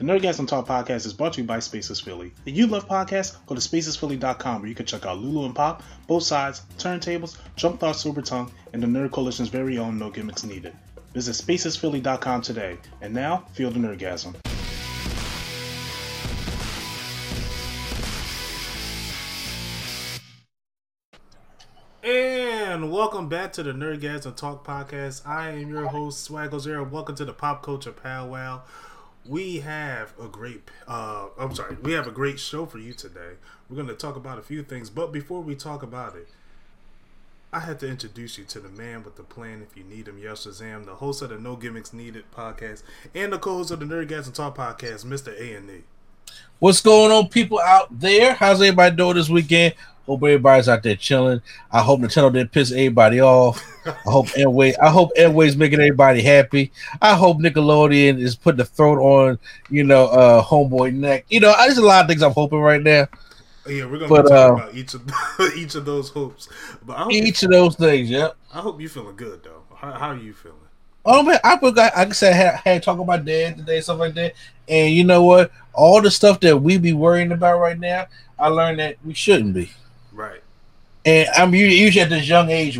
The Nerdgasm Talk podcast is brought to you by Spaces Philly. If you love podcasts, go to spacesphilly.com where you can check out Lulu and Pop, both sides, turntables, Jump Thought Super Tongue, and the Nerd Coalition's very own No Gimmicks Needed. Visit spacesphilly.com today. And now, feel the Nerdgasm. And welcome back to the Nerdgasm Talk podcast. I am your host, Swaggle Zero. Welcome to the Pop Culture Powwow. We have a great, uh, I'm sorry, we have a great show for you today. We're going to talk about a few things, but before we talk about it, I had to introduce you to the man with the plan. If you need him, yes, Shazam, the host of the No Gimmicks Needed podcast, and the co-host of the Nerdgasm Talk podcast, Mister A and E. What's going on, people out there? How's everybody doing this weekend? Hope everybody's out there chilling. I hope Nintendo didn't piss everybody off. I hope Airway. I hope Airway's making everybody happy. I hope Nickelodeon is putting the throat on, you know, uh, homeboy neck. You know, there's a lot of things I'm hoping right now. Yeah, we're gonna But, talk uh, about each of each of those hopes. But Each of those things, yep. I hope you feeling good though. How, how are you feeling? Oh man, I forgot. Like I said, I had, had talk about dad today, stuff like that. And you know what? All the stuff that we be worrying about right now, I learned that we shouldn't be. Right. And I'm usually at this young age,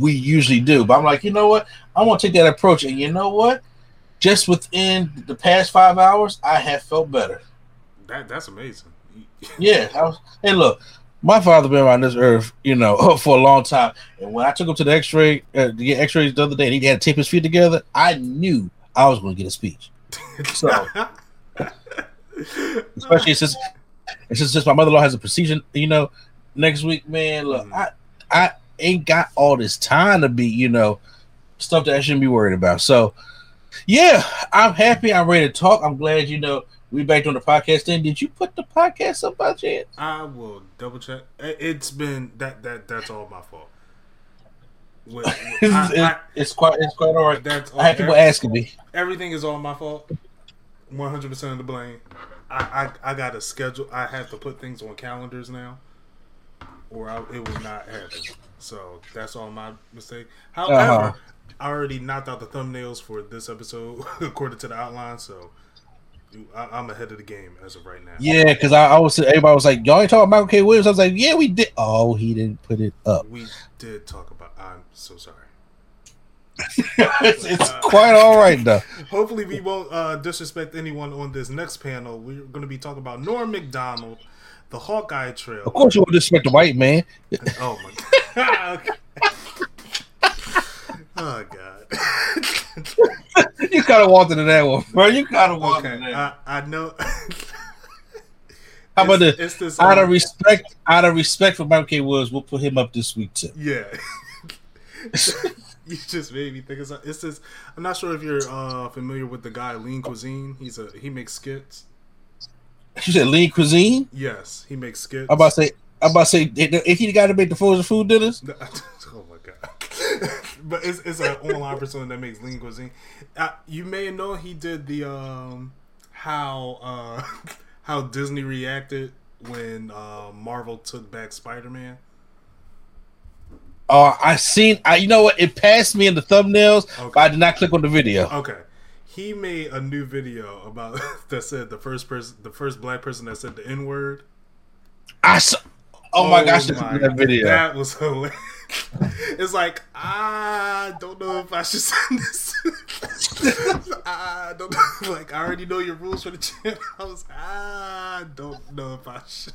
we usually do. But I'm like, you know what? I want to take that approach. And you know what? Just within the past five hours, I have felt better. That that's amazing. Yeah. I was, hey, look, my father been around this earth, you know, for a long time. And when I took him to the X-ray uh, to get X-rays the other day, and he had to tape his feet together. I knew I was going to get a speech. So, especially since it's just, just my mother-in-law has a procedure, you know, next week, man. Look, Mhm. I I ain't got all this time to be, you know, stuff that I shouldn't be worried about. So, yeah, I'm happy. I'm ready to talk. I'm glad, you know, we back on the podcast. Then, did you put the podcast up by chance? I will double check. It's been that that that's all my fault. With- with- It's, I- I- it's quite it's quite all right. that's all, I had people every- asking me. everything is all my fault. One hundred percent of the blame. I, I I got a schedule. I have to put things on calendars now, or I, it would not happen. So that's all my mistake. However, Uh-huh. I already knocked out the thumbnails for this episode according to the outline. So I, I'm ahead of the game as of right now. Yeah, because I, I was everybody was like, y'all ain't talking about Michael K. Williams. I was like, yeah, we did. Oh, he didn't put it up. We did talk about. I'm so sorry. it's, it's quite all right though. Hopefully, we won't uh, disrespect anyone on this next panel. We're going to be talking about Norm Macdonald, the Hawkeye Trail. Of course, you would disrespect the white man. Oh my god. oh god. you kind of wanted into that one, bro. You kind of wanted okay, that. I, I know. How about It's- this? It's this. Out of um, respect, out of respect for Michael K. Williams, we'll put him up this week too. yeah. you just made me think of something. It's this. I'm not sure if you're uh, familiar with the guy Lean Cuisine. He's a he makes skits. You said lean cuisine. Yes, he makes skits. I'm about to say, I'm about to say, if he got to make the frozen food dinners, oh my god! but it's it's an online person that makes lean cuisine. Uh, you may know he did the um how uh how Disney reacted when uh, Marvel took back Spider Man. uh, I seen, I you know what? It passed me in the thumbnails, Okay. but I did not click on the video. Okay, he made a new video about that said the first person, the first black person that said the N word. I saw. Oh, my gosh, my- that video. That was hilarious. It's like I don't know if I should send this. I don't know. Like I already know your rules for the channel. I was I don't know if I should.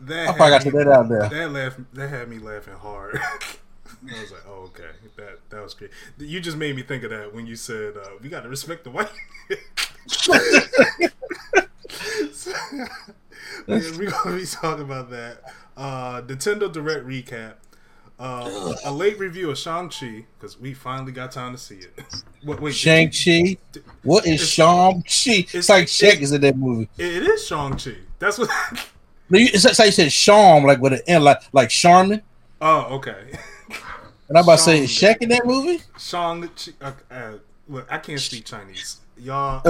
That I probably got to that out there. That laugh that had me laughing hard. I was like, oh, okay, that that was great. You just made me think of that when you said uh, we got to respect the white. We're gonna be talking about that. Uh, Nintendo Direct recap. Uh, a late review of Shang Chi because we finally got time to see it. Wait, wait, Shang Chi. What is Shang Chi? It's, it's- like it's- Shaq is in that movie. It is Shang Chi. That's what. You- It's like you said Charm, like with an N, like like Charmin. oh, okay. And I'm about to say, Shaq in that movie? Shang Chi. Uh, uh, look, I can't speak Chinese. Y'all,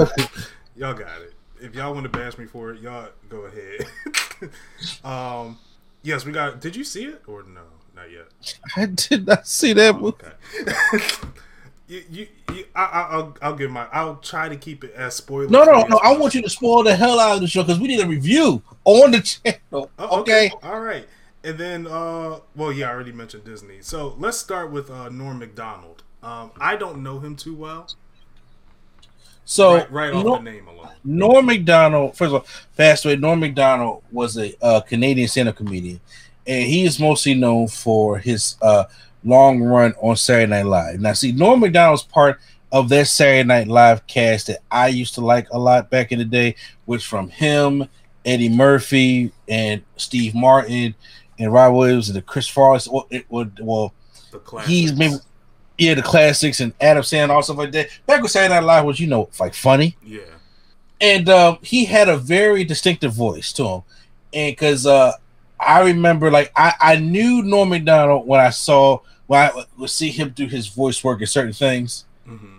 y'all got it. If y'all want to bash me for it, y'all go ahead. um, yes, we got. Did you see it or no? Not yet. I did not see that movie. Okay. you, you, you I, I, I'll, I'll give my. I'll try to keep it as spoiler. No, no, no. I want you to spoil the hell out of the show because we need a review on the channel. Oh, okay. All right. And then, uh, well, yeah, I already mentioned Disney. So let's start with uh, Norm Macdonald. Um, I don't know him too well. So right, right off Nor- the name alone. Norm Macdonald, first of all, fast away. Norm Macdonald was a uh, Canadian stand-up comedian, and he is mostly known for his uh, long run on Saturday Night Live. Now, see, Norm Macdonald's part of that Saturday Night Live cast that I used to like a lot back in the day was from him, Eddie Murphy, and Steve Martin, and Rob Williams, and the Chris Farley. Well, it well he's maybe yeah the classics and Adam Sandler all stuff like that. Back when Saturday Night Live was you know like funny, Yeah. and um, he had a very distinctive voice to him, and because uh, I remember like I I knew Norm Macdonald when I saw when I would see him do his voice work in certain things, hmm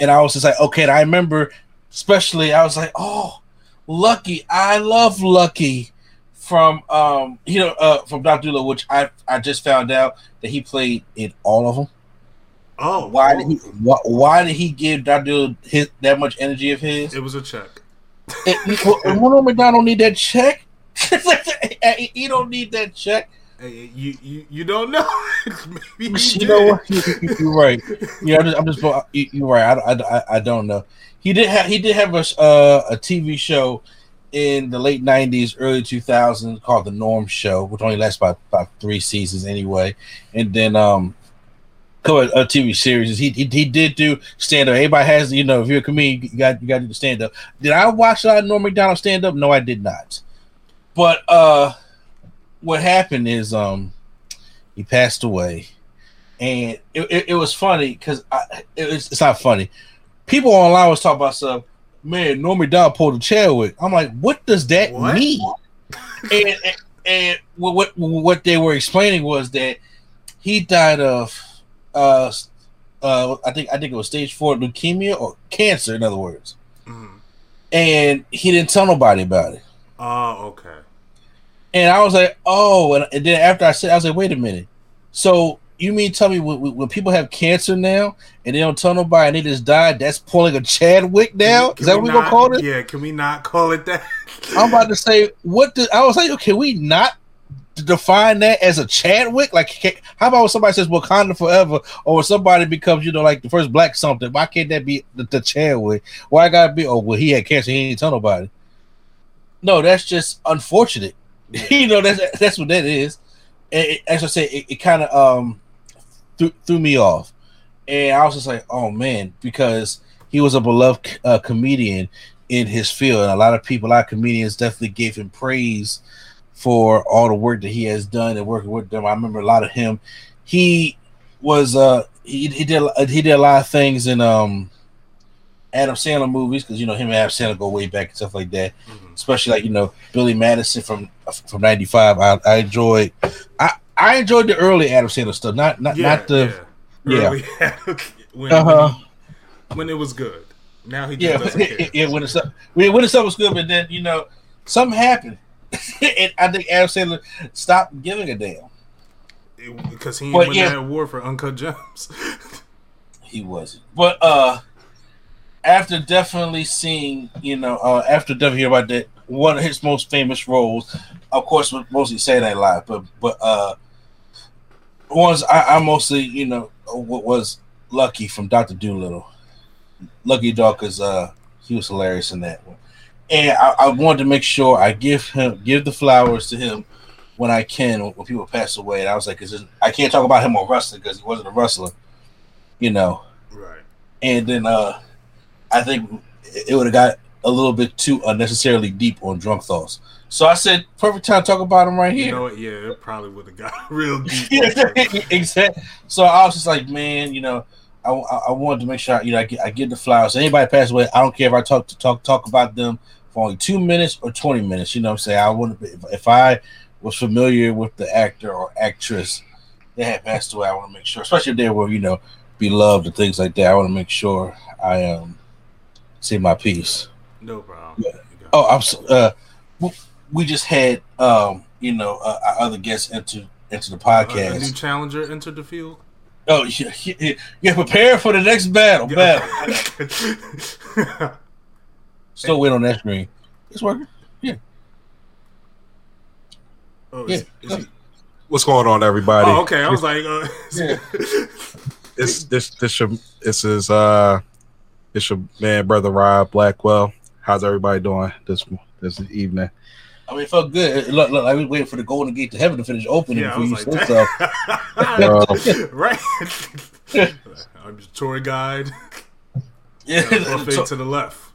and I was just like okay, and I remember especially I was like oh Lucky I love Lucky from um you know uh from Dolittle, which I I just found out that he played in all of them. Oh, Why did he? Why, why did he give that dude his that much energy of his? It was a check. And, Ronald McDonald need that check. he he don't need that check. Hey, you, you, you don't know. Maybe You know what? You, you- you're right. Yeah, I'm just, I'm just you- you're right. I, I, I don't know. He did have he did have a uh, a TV show in the late '90s, early 2000s called The Norm Show, which only lasted about about three seasons anyway. And then um, couple of, uh, TV series. He, he he did do stand up. Everybody has you know if you're a comedian, you got you got to do stand up. Did I watch a lot of Norm Macdonald stand up? No, I did not. But uh, what happened is um, he passed away, and it, it, it was funny because it it's not funny. People online was talking about stuff. Man, Norm Macdonald pulled a Chadwick. I'm like, what does that What? mean? and, and and what what what they were explaining was that he died of uh uh I think I think it was stage four leukemia or cancer, in other words. Mhm. And he didn't tell nobody about it. Oh, okay. And I was like, oh, and, and then after I said, I was like, wait a minute. So you mean tell me when, when- people have cancer now and they don't tell nobody and they just died, that's pulling a Chadwick now? Can Is that what we we gonna call it? Yeah, can we not call it that? I'm about to say, what the, I was like, okay, we not define that as a Chadwick? Like, how about when somebody says Wakanda forever, or somebody becomes, you know, like the first black something? Why can't that be the, the Chadwick? Why gotta be? Oh, well, he had cancer, he didn't tell nobody. No, that's just unfortunate. you know, that's that's what that is. And it, as I say, it, it kind of um threw, threw me off, and I was just like, oh man, because he was a beloved uh, comedian in his field, and a lot of people, a lot of comedians, definitely gave him praise for all the work that he has done and working with them. I remember a lot of him. He was uh he, he did he did a lot of things in um Adam Sandler movies because you know him and Adam Sandler go way back and stuff like that. Mhm. Especially like you know Billy Madison from from '95. I, I enjoyed I I enjoyed the early Adam Sandler stuff, not not Yeah, not the yeah. yeah. When, uh huh when, when it was good. Now he yeah yeah when the stuff when when the stuff was good, but then you know something happened, and I think Adam Sandler stopped giving a damn. It- because he But won yeah. that award for Uncut Gems. He wasn't. But uh after definitely seeing, you know, uh after definitely hear about that, one of his most famous roles, of course, mostly Saturday Night Live, but but uh ones I, I mostly, you know, what was Lucky from Doctor Dolittle. Lucky Dog, because uh he was hilarious in that one. And I, I wanted to make sure I give him give the flowers to him when I can when people pass away. And I was like, 'cause I can't talk about him on wrestling because he wasn't a wrestler, you know right. and then uh I think it would have got a little bit too unnecessarily deep on drunk thoughts. So I said, perfect time to talk about him right here. You know what? Yeah, it probably would have got real deep. exactly. So I was just like, man, you know, I, I, wanted to make sure you know I get, I get the flowers. Anybody pass away, I don't care if I talk to talk talk about them only two minutes or twenty minutes. You know, what I'm saying I want to if, if I was familiar with the actor or actress that had passed away, I want to make sure, especially if they were you know beloved and things like that. I want to make sure I um say my piece. No problem. Yeah. Oh, I'm uh, we just had um, you know, uh, our other guests enter into the podcast. Uh, a new challenger entered the field. Oh, yeah, yeah, yeah prepare for the next battle. Battle. Still wait on that screen. It's working. Yeah. Oh, yeah. Is, is What's going on, everybody? Oh, okay. I was like, uh, yeah. it's this this your this is uh it's your man brother Rob Blackwell. How's everybody doing this this evening? I mean, it felt good. Look, look, I was waiting for the Golden Gate to heaven to finish opening yeah, before you like, said so. right. I'm the tour guide. Yeah, uh, to, to the left.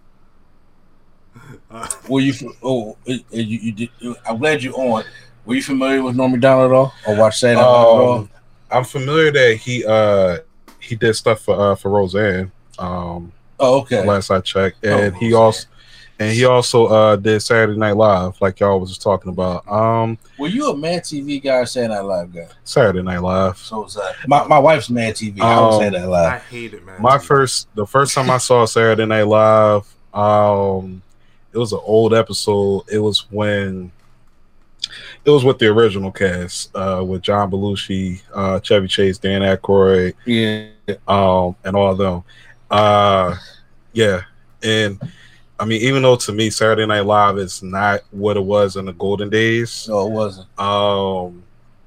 Uh, Were you? Oh, you, you, did. I'm glad you're on. Were you familiar with Norm Macdonald at all, or watch Saturday um, at all? I'm familiar that he uh he did stuff for uh for Roseanne. Um, oh, okay. Last I checked, and Oh, he Roseanne. also and he also uh did Saturday Night Live, like y'all was just talking about. Um, Were you a Mad TV guy or Saturday Night Live guy? Saturday Night Live. So was I. My, my wife's Mad TV. I was Um, Saturday Night I hate it, man. My first, the first time I saw Saturday Night Live, um, it was an old episode. It was when it was with the original cast, uh, with John Belushi, uh, Chevy Chase, Dan Aykroyd, Yeah. um, and all of them. Uh, yeah, and I mean, even though to me Saturday Night Live is not what it was in the golden days, No, it wasn't. um,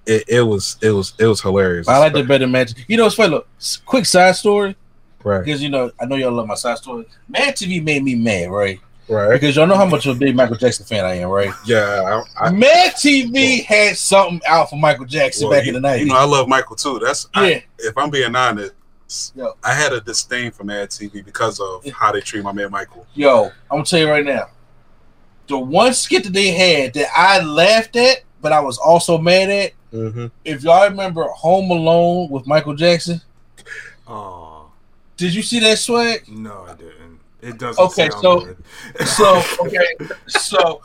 it, it was, it was, it was hilarious. I like the better Mad. You know, it's funny. Look, quick side story right, because you know I know y'all love my side story. Mad TV made me mad, right? Right, Because y'all know how much of a big Michael Jackson fan I am, right? yeah. I, I, Mad TV had something out for Michael Jackson Well, back you, in the nineties. You know, I love Michael too. That's I- yeah, if I'm being honest, Yeah. I had a disdain for Mad TV because of Yeah. how they treat my man Michael. yo, I'm gonna tell you right now. The one skit that they had that I laughed at, but I was also mad at. Mm-hmm. If y'all remember Home Alone with Michael Jackson, Oh did you see that swag? no, I didn't. It doesn't. Okay, sound so- good. So okay, so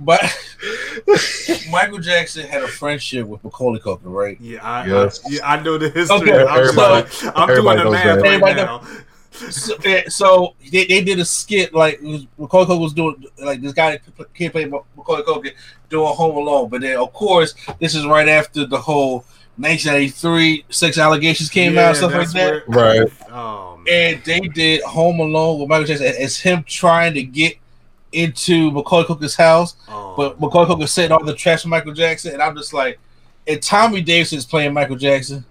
but Michael Jackson had a friendship with Macaulay Culkin, right? yeah, I, Yes. I, yeah, I know the history. Okay, I'm, just everybody- I'm doing everybody the knows math that. right Everybody now. So, eh, so they, they did a skit like it was, Macaulay Culkin was doing like this guy can't play Macaulay Culkin doing Home Alone, but then of course this is right after the whole 1993 sex allegations came Yeah, out, stuff like that. where- Right. Oh and they did Home Alone with Michael Jackson. It's him trying to get into Macaulay Culkin's house, oh, but Macaulay Culkin setting all the trash for Michael Jackson, and I'm just like, and Tommy Davidson is playing Michael Jackson,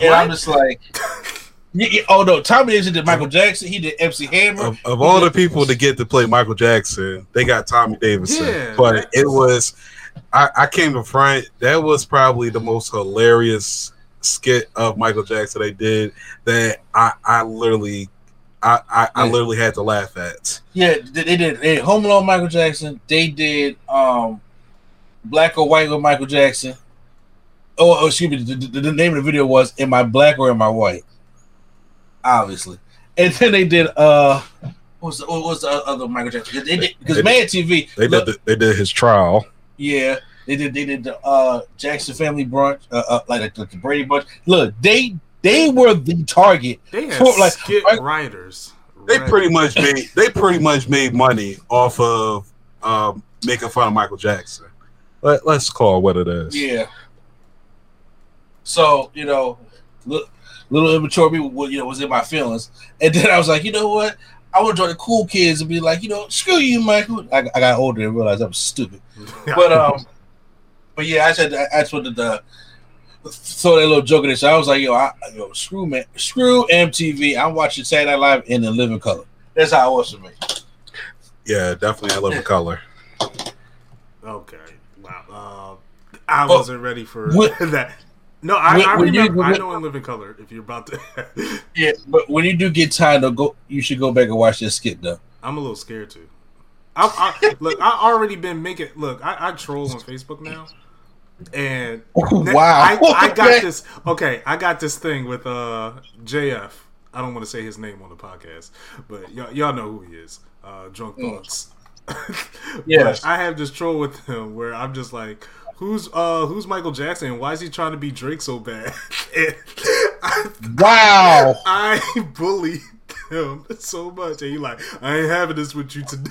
and I'm just like, yeah, yeah, oh no, Tommy Davidson did Michael Jackson, he did MC Hammer, Of, of all the people to get to play Michael Jackson, they got Tommy Davidson. Yeah, but it was, I, I came to front. That was probably the most hilarious skit of Michael Jackson they did. That I, I literally, I, I, I literally had to laugh at. yeah, they, they did they, Home Alone Michael Jackson, they did um Black or White with Michael Jackson. Oh, oh, excuse me. The, the- the name of the video was "Am I Black or Am I White?" Obviously, and then they did uh, what was the, what was the other Michael Jackson? They did because Mad TV. They did, the, they did his trial. Yeah, they did. They did the uh Jackson Family Brunch, uh, uh like the, the Brady Bunch. Look, they they were the target. they had for, like, skit right- writers. They Right. pretty much made they pretty much made money off of um, making fun of Michael Jackson. Let, let's call it what it is. Yeah. So you know, little, little immature me, you know, was in my feelings, and then I was like, you know what? I would to join the cool kids and be like, you know, screw you, Michael. I, I got older and realized I was stupid. But um, but yeah, I said I just the to throw that little joke in there. So I was like, yo, I, yo, screw man, screw MTV. I'm watching Saturday Night Live in the living color. That's how it was for me. Yeah, definitely. I love the color. Okay. Wow. Uh, I wasn't ready for what- that. No, I, When- I when you- remember. I know in living color. If you're about to, Yeah, but when you do get time to go, you should go back and watch this skit though. I'm a little scared too. I, I look. I already been making. Look, I, I troll on Facebook now, and Wow. I, I got this. Okay, I got this thing with uh JF. I don't want to say his name on the podcast, but y'all, y'all know who he is. Uh, Drunk Thoughts. Yes. I have this troll with him where I'm just like, who's uh who's Michael Jackson? Why is he trying to be Drake so bad? I, Wow. I bullied him so much, and he like, I ain't having this with you today.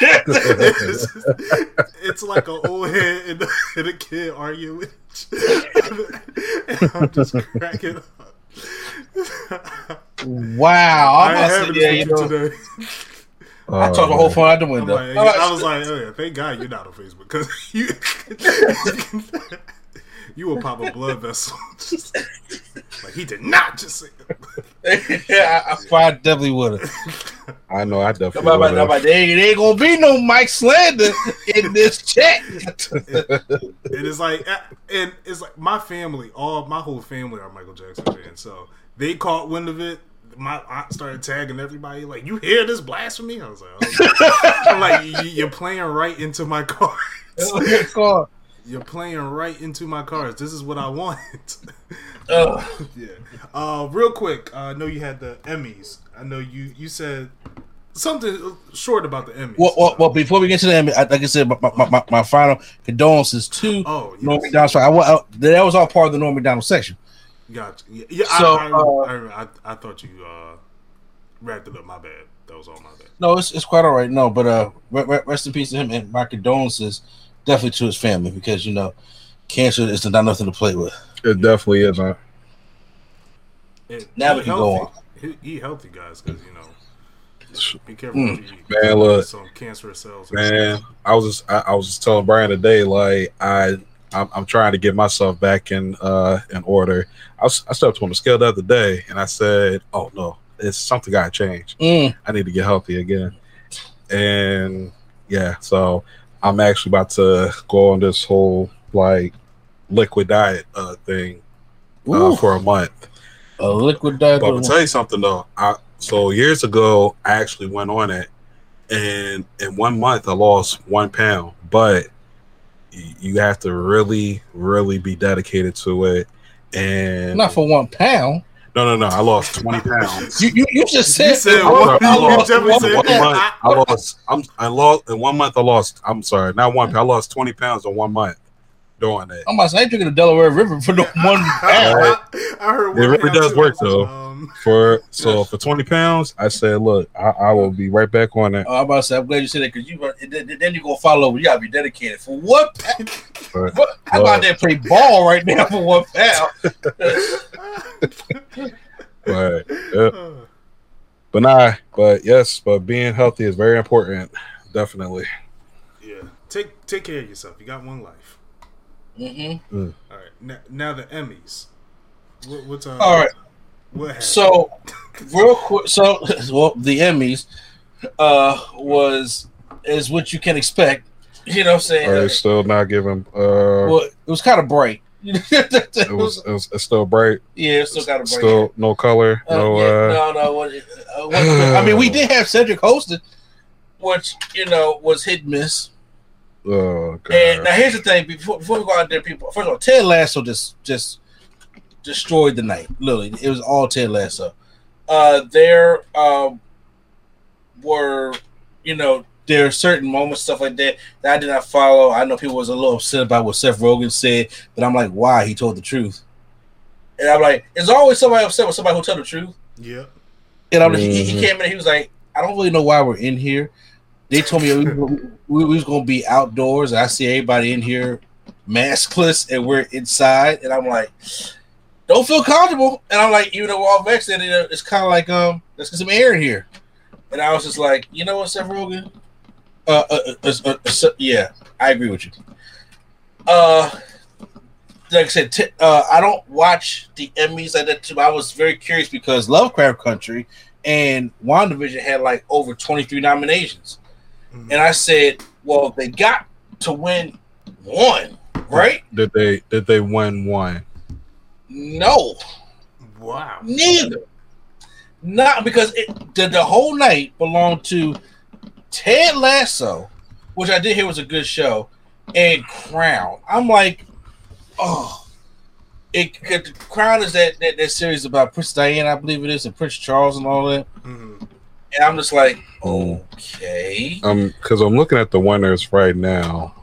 it's, it's like an old head and, a- and a kid arguing. and I'm just cracking up. Wow. I I'm ain't about having say, yeah, this with you know, today. I oh, talked the whole phone out the window. like, All right, I was like, oh yeah, thank God you're not on Facebook because you you will pop a blood vessel. Just- like he did not just say it. yeah, I, I probably definitely would have. I know. I definitely. But, but, would've. but there, ain't- ain't gonna be no Mike Slander in this chat. It is like, and it's like my family, all my whole family are Michael Jackson fans, so they caught wind of it. My aunt started tagging everybody, like, "You hear this blasphemy?" I was like, oh. I'm like, "You- "You're playing right into my cards. God. You're playing right into my cards. This is what I want." Ugh. yeah. Uh, real quick, uh, I know you had the Emmys. I know you you said something short about the Emmys. Well, well, well, before we get to the end, I- like I said, my, my, my, my final condolences to Oh, yes. Norm Macdonald. I, I, that was all part of the Norm Macdonald section. Gotcha. Yeah, yeah So, I, I, uh, I, I, I thought you uh, wrapped it up. My bad. That was all my bad. No, it's, it's quite all right. No, but uh, re- re- rest in peace to him and my condolences definitely to his family because you know, cancer is not nothing to play with. It definitely isn't. And Now we can go healthy. Eat- Eat healthy, guys, because you know, be careful Mm. what you eat. Man, look. some cancerous cells. Man. I was just I, I was just telling Brian today, like I I'm, I'm trying to get myself back in uh in order. I, was, I stepped on the scale the other day and I said, oh no, it's something got to change. Mm. I need to get healthy again. And yeah, so I'm actually about to go on this whole like liquid diet uh thing uh, for a month. a liquid diet. But I'll tell you something though. I so years ago I actually went on it, and in one month I lost one pound. But you have to really, really be dedicated to it. And Not for one pound. no, no, no. I lost twenty pounds. You you, you just You said, said I one- lost- I you lost definitely one, said one month. I lost. I'm. I lost in one month. I lost. I'm sorry, not one. pound. I lost twenty pounds in one month doing it. I'm about to say, I ain't drinking the Delaware River for no one pound. I, I heard It really does work, I was, though. Um, For so for twenty pounds, I said, look, I, I will be right back on it. Oh, I'm about to say, I'm glad you said that because you then, then you go follow. You gotta be dedicated for what? But, what? I'm out there play ball right now for one pound. but yeah. But nah, but yes, but being healthy is very important. Definitely. yeah. Take take care of yourself. You got one life. hmm All right. Now, now the Emmys. What, what's uh, All right. What happened? So, real quick, so well, the Emmys uh was is what you can expect. You know what I'm saying? Are they still not giving uh well, it was kind of bright. it it was, it was it's still bright, yeah, it still got a bright. still no color, Uh, no yeah, uh no, no. What, uh, what, I mean, we did have Cedric hosted, which you know was hit and miss. oh And now here's the thing: before, before we go out there, people. First of all, Ted Lasso just just destroyed the night. Literally, it was all Ted Lasso. Uh, there um, were, you know, there are certain moments, stuff like that that I did not follow. I know people was a little upset about what Seth Rogen said, but I'm like, why? He told the truth. And I'm like, there's always somebody upset with somebody who tell the truth. yeah. And I'm, he, he Mhm. came in. He was like, I don't really know why we're in here. They told me we, we, we was gonna be outdoors. I see everybody in here maskless, and we're inside. And I'm like, don't feel comfortable. And I'm like, even though we're all vexed, and it's kind of like, um, let's get some air in here. And I was just like, you know what, Seth Rogen? Uh, uh, uh, uh, uh, so- yeah, I agree with you. Uh, like I said, t- uh, I don't watch the Emmys like that too. I was very curious because Lovecraft Country and WandaVision had like over 23 nominations. Mhm. And I said, well, they got to win one, right? Did they did they win one? No, Wow. neither. Not because it, the, the whole night belonged to Ted Lasso, which I did hear was a good show, and Crown. I'm like, oh, it. it- Crown is that, that that series about Prince Diana, I believe it is, and Prince Charles and all that. Mhm. And I'm just like, okay. Um, because I'm looking at the winners right now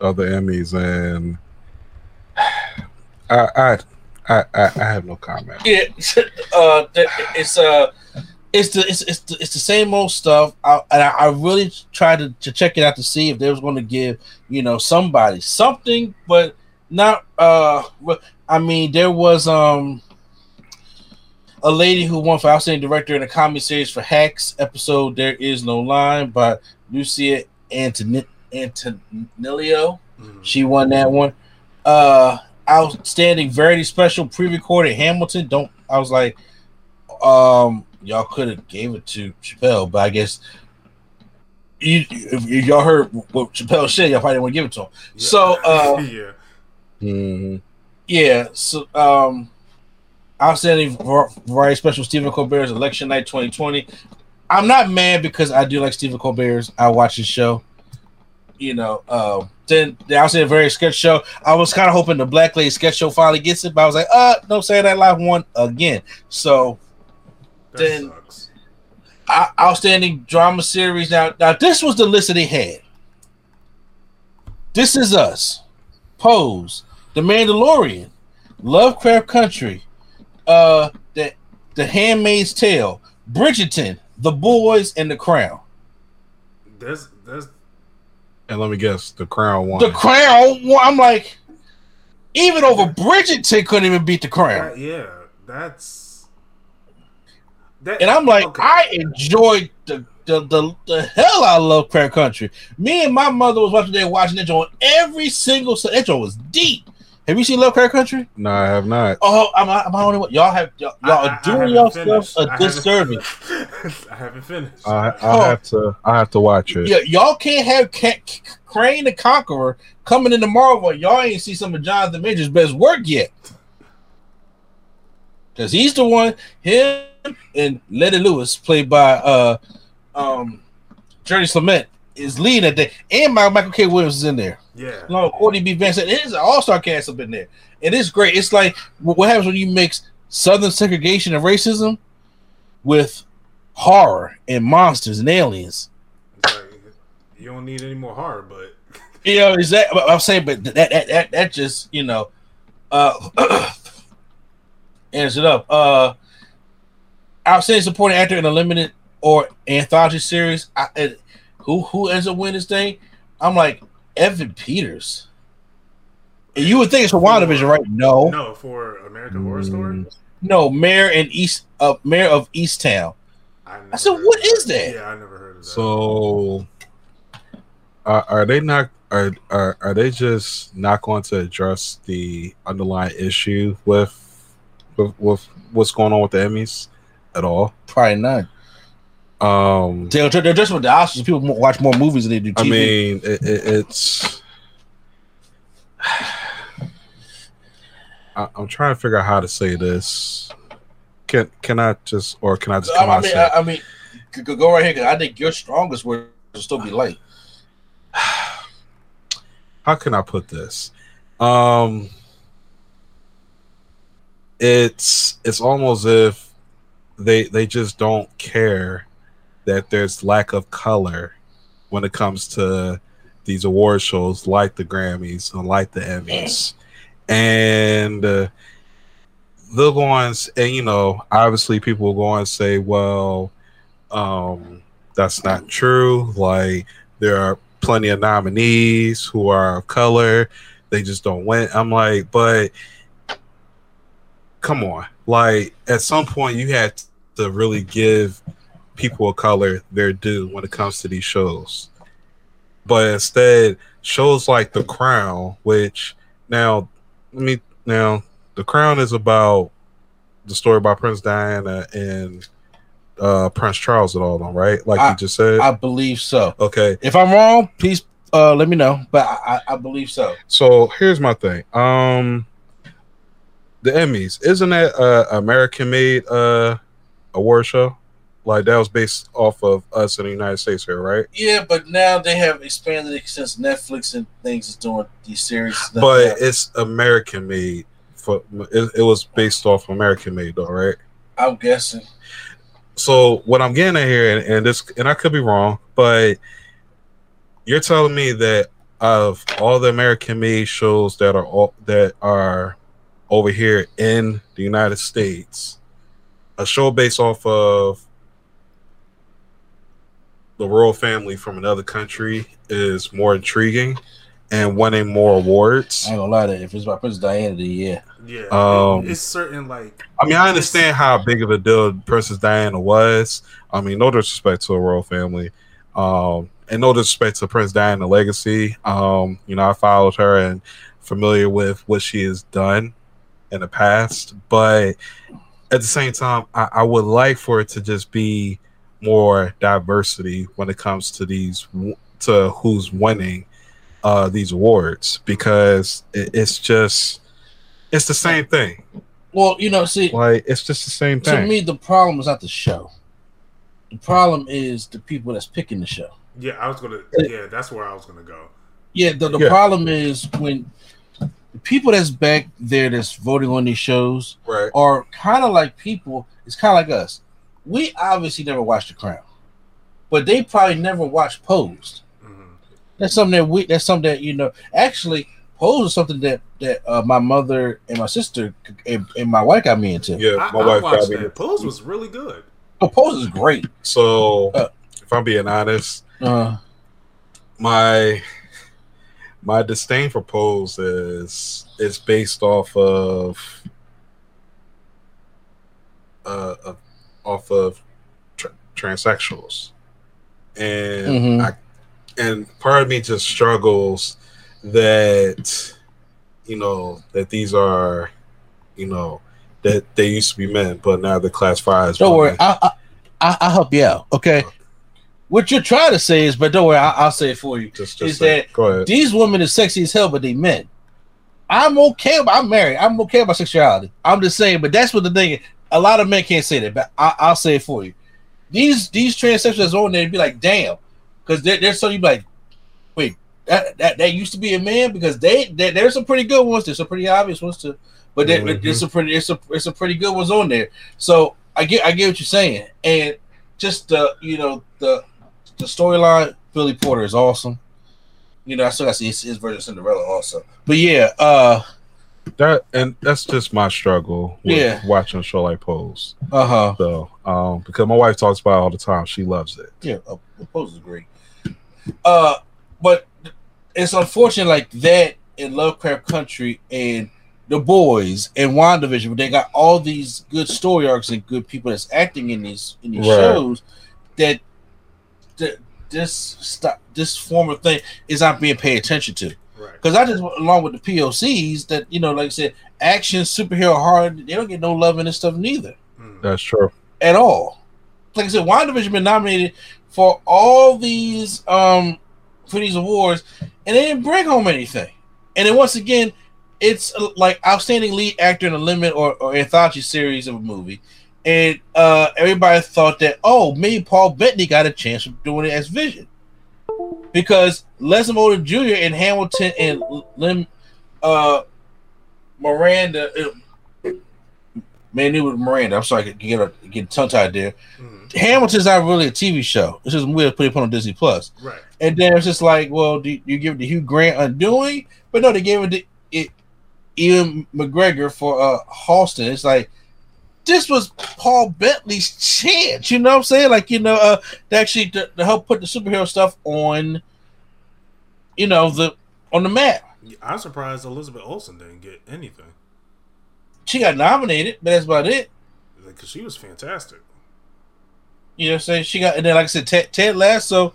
of the Emmys, and I, I, I, I, I have no comment. Yeah, uh, it's uh, it's the it's it's the, it's the same old stuff. I, and I, I really tried to, to check it out to see if they was going to give you know somebody something, but not. Uh, I mean, there was um a lady who won for outstanding director in a comedy series for Hacks episode. There is no line by Lucia Antoni- Antonilio. Mhm. She won that one. Uh outstanding variety special pre-recorded Hamilton. Don't I was like, um, y'all could have gave it to Chappelle, but I guess you if, if y'all heard what Chappelle said, y'all probably didn't want to give it to him. So uh yeah, Mhm. yeah, so um outstanding var- variety special Stephen Colbert's election night 2020. I'm not mad because I do like Stephen Colbert's. I watch his show. You know, uh, then I was in a very sketch show. I was kind of hoping the Black Lady sketch show finally gets it, but I was like, uh, no, say that live one again. So that Then- sucks. I, outstanding drama series. Now, now this was the list that they had. This is us, Pose, The Mandalorian, Lovecraft Country, uh, the The Handmaid's Tale, Bridgerton, The Boys, and The Crown. That's that's And let me guess, the Crown won. The Crown. well, I'm like, even over Bridgerton couldn't even beat The Crown. that, yeah. That's that. And I'm like, okay. I enjoyed the the, the the hell I love Lovecraft Country. Me and my mother was watching there watching that joint every single se- that joint was deep. Have you seen Lovecraft Country? no, I have not. Oh, I'm, I'm the only one. Y'all have y'all, y'all I- are doing haven't y'all finished. stuff I a haven't- disservice. I haven't finished. I, I Oh. have to. I have to watch it. Yeah, y'all can't have Ca- C- Kang the Conqueror coming into Marvel. Y'all ain't see some of Jonathan Major's best work yet. Because he's the one, him and Leti Lewis, played by uh um Jerry Clement, is leading that day. And my Michael K. Williams is in there. yeah. No, Courtney B. Vance. It is an all-star cast up in there. And It is great. It's like what happens when you mix Southern segregation and racism with horror and monsters and aliens. Like, you don't need any more horror, but You know, is that I'm saying, but that that that, that just you know, uh, ends it up. Uh, outstanding supporting actor in a limited or anthology series. I, it, who who ends up winning this thing? I'm like Evan Peters. And you would think it's for WandaVision, right? No, no, no, for American Horror Story. No, mayor in East, uh, Mare of Easttown. never said, heard what of that? Yeah, I never heard of that. So, are, are they not? Are, are are they just not going to address the underlying issue with with, with what's going on with the Emmys at all? Probably not. Um, They're, they're just with the Oscars. People watch more movies than they do TV. I mean, it, it, it's. I, I'm trying to figure out how to say this. Can can I just or can I just I, come out I and mean? I, I mean, go right here. I think your strongest word will still be light. how can I put this? Um it's it's almost if they they just don't care that there's lack of color when it comes to these award shows like the Grammys and like the Emmys. And uh, they'll go on and you know, obviously people will go on and say, well, um, that's not true. Like there are plenty of nominees who are of color. They just don't win. I'm like, but come on. Like at some point you had to really give people of color their due when it comes to these shows. But instead, shows like The Crown, which now let me now The Crown is about the story about Prince Diana and uh Prince Charles and all of them, right? Like I- you just said. I believe so. okay. If I'm wrong, please uh, let me know. But I, I, I believe so. So here's my thing. Um the Emmys, isn't that uh American made uh award show? Like that was based off of us in the United States here, right? Yeah, but now they have expanded it since Netflix and things is doing these series. But now. it's American made. For it, it was based off American made, though, right? I'm guessing. So what I'm getting at here, and, and this, and I could be wrong, but you're telling me that of all the American made shows that are all, that are over here in the United States, a show based off of the royal family from another country is more intriguing and winning more awards. I ain't gonna lie to you. If it's by Princess Diana, then yeah. Yeah, Um, it's certain like I mean, I understand how big of a deal Princess Diana was. I mean, no disrespect to the royal family, um, and no disrespect to Prince Diana legacy. Um, you know, I followed her and familiar with what she has done in the past, but at the same time, I, I would like for it to just be more diversity when it comes to these to who's winning uh, these awards because it, it's just it's the same thing. Well, you know, see, Like it's just the same thing. to me, the problem is not the show. The problem is the people that's picking the show. yeah, I was gonna yeah, that's where I was gonna go. Yeah, the, the Yeah. problem is when the people that's back there that's voting on these shows right. are kind of like people. It's kind of like us. We obviously never watched The Crown, but they probably never watched Posed. Mhm. That's something that we. That's something that you know. Actually, Pose is something that that uh, my mother and my sister and, and my wife got me into. Yeah, my I wife watched got me. that. Pose was really good. Oh, Pose is great. So Uh. if I'm being honest, Uh, my my disdain for Pose is is based off of uh of, off of tra- transsexuals, and Mhm. I and part of me just struggles that you know that these are you know that they used to be men, but now they're classified as don't worry. I, I I help you out. Okay. What you're trying to say is, but don't worry, I, I'll say it for you. Just, is just say- that go ahead. These women are sexy as hell, but they men. I'm okay. I'm married. I'm okay about sexuality. I'm just saying, but that's what the thing. A lot of men can't say that, but I, I'll say it for you. These these transsexuals on there be like, damn, because they're, they're so you be like, wait, that, that that used to be a man because they, they there's some pretty good ones. There's some pretty obvious ones too, but there, Mhm. there's some pretty it's a it's a pretty good ones on there. So I get I get what you're saying, and just the you know the the storyline. Billy Porter is awesome. You know, I still got to see his, his version of Cinderella also. But yeah, uh, that and that's just my struggle with Yeah. watching a show like Pose. uh huh. So, um, because my wife talks about it all the time, she loves it. Yeah, uh, the pose is great. Uh, but it's unfortunate like that in Lovecraft Country and the boys and WandaVision, where they got all these good story arcs and good people that's acting in these in these Right. shows that, that this stop this form of thing is not being paid attention to. Right. Because I just along with the POCs that you know, like I said, action, superhero, horror, they don't get no love in this stuff neither Mhm. That's true. at all. Like I said, WandaVision been nominated for all these um for these awards, and they didn't bring home anything. And then once again, it's uh, like outstanding lead actor in a limit or, or anthology series of a movie. And uh everybody thought that oh maybe Paul Bettany got a chance of doing it as Vision. Because Leslie Moulder Jr. and Hamilton and Lin uh Miranda uh, Man, it was Miranda. I'm sorry, I get a, get tongue tied there. Mhm. Hamilton's not really a TV show. It's just weird to put it on Disney Plus. Right. And then it's just like, well, do you give it to Hugh Grant Undoing? But no, they gave it to it, Ewan McGregor for uh Halston. It's like this was Paul Bettany's chance. You know what I'm saying? Like you know, uh, to actually to, to help put the superhero stuff on, you know, the on the map. I'm surprised Elizabeth Olsen didn't get anything She got nominated, but that's about it. because she was fantastic. You know what I'm saying? She got and then like I said, Ted, Ted Lasso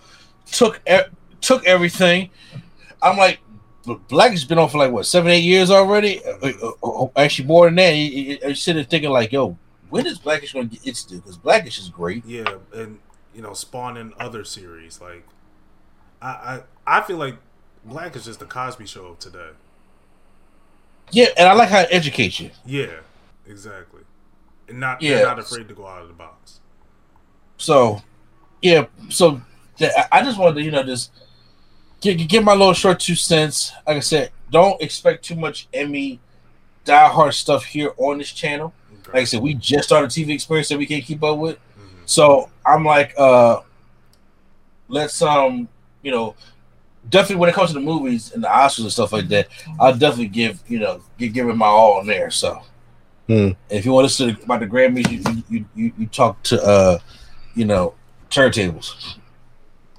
took e- took everything. I'm like, Black has been on for like what seven, eight years already. Uh, uh, uh, actually, more than that. You, you're sitting thinking like, yo, when is Blackish going to get its due? Because Blackish is great. Yeah, and you know, spawning other series like I I, I feel like Black is the Cosby Show of today. Yeah, and I like how it educates you. Yeah, exactly. and not Yeah. not afraid to go out of the box. So, yeah. So I- I just wanted to, you know, just give, give my little short two cents. Like I said, don't expect too much Emmy diehard stuff here on this channel. Like I said, we just started TV experience that we can't keep up with. Mhm. So I'm like, uh let's um, you know, definitely when it comes to the movies and the Oscars and stuff like that, I'll definitely give you know give, give it my all in there. So Hmm. if you want to listen about the Grammys, you you, you you talk to uh, you know, turntables.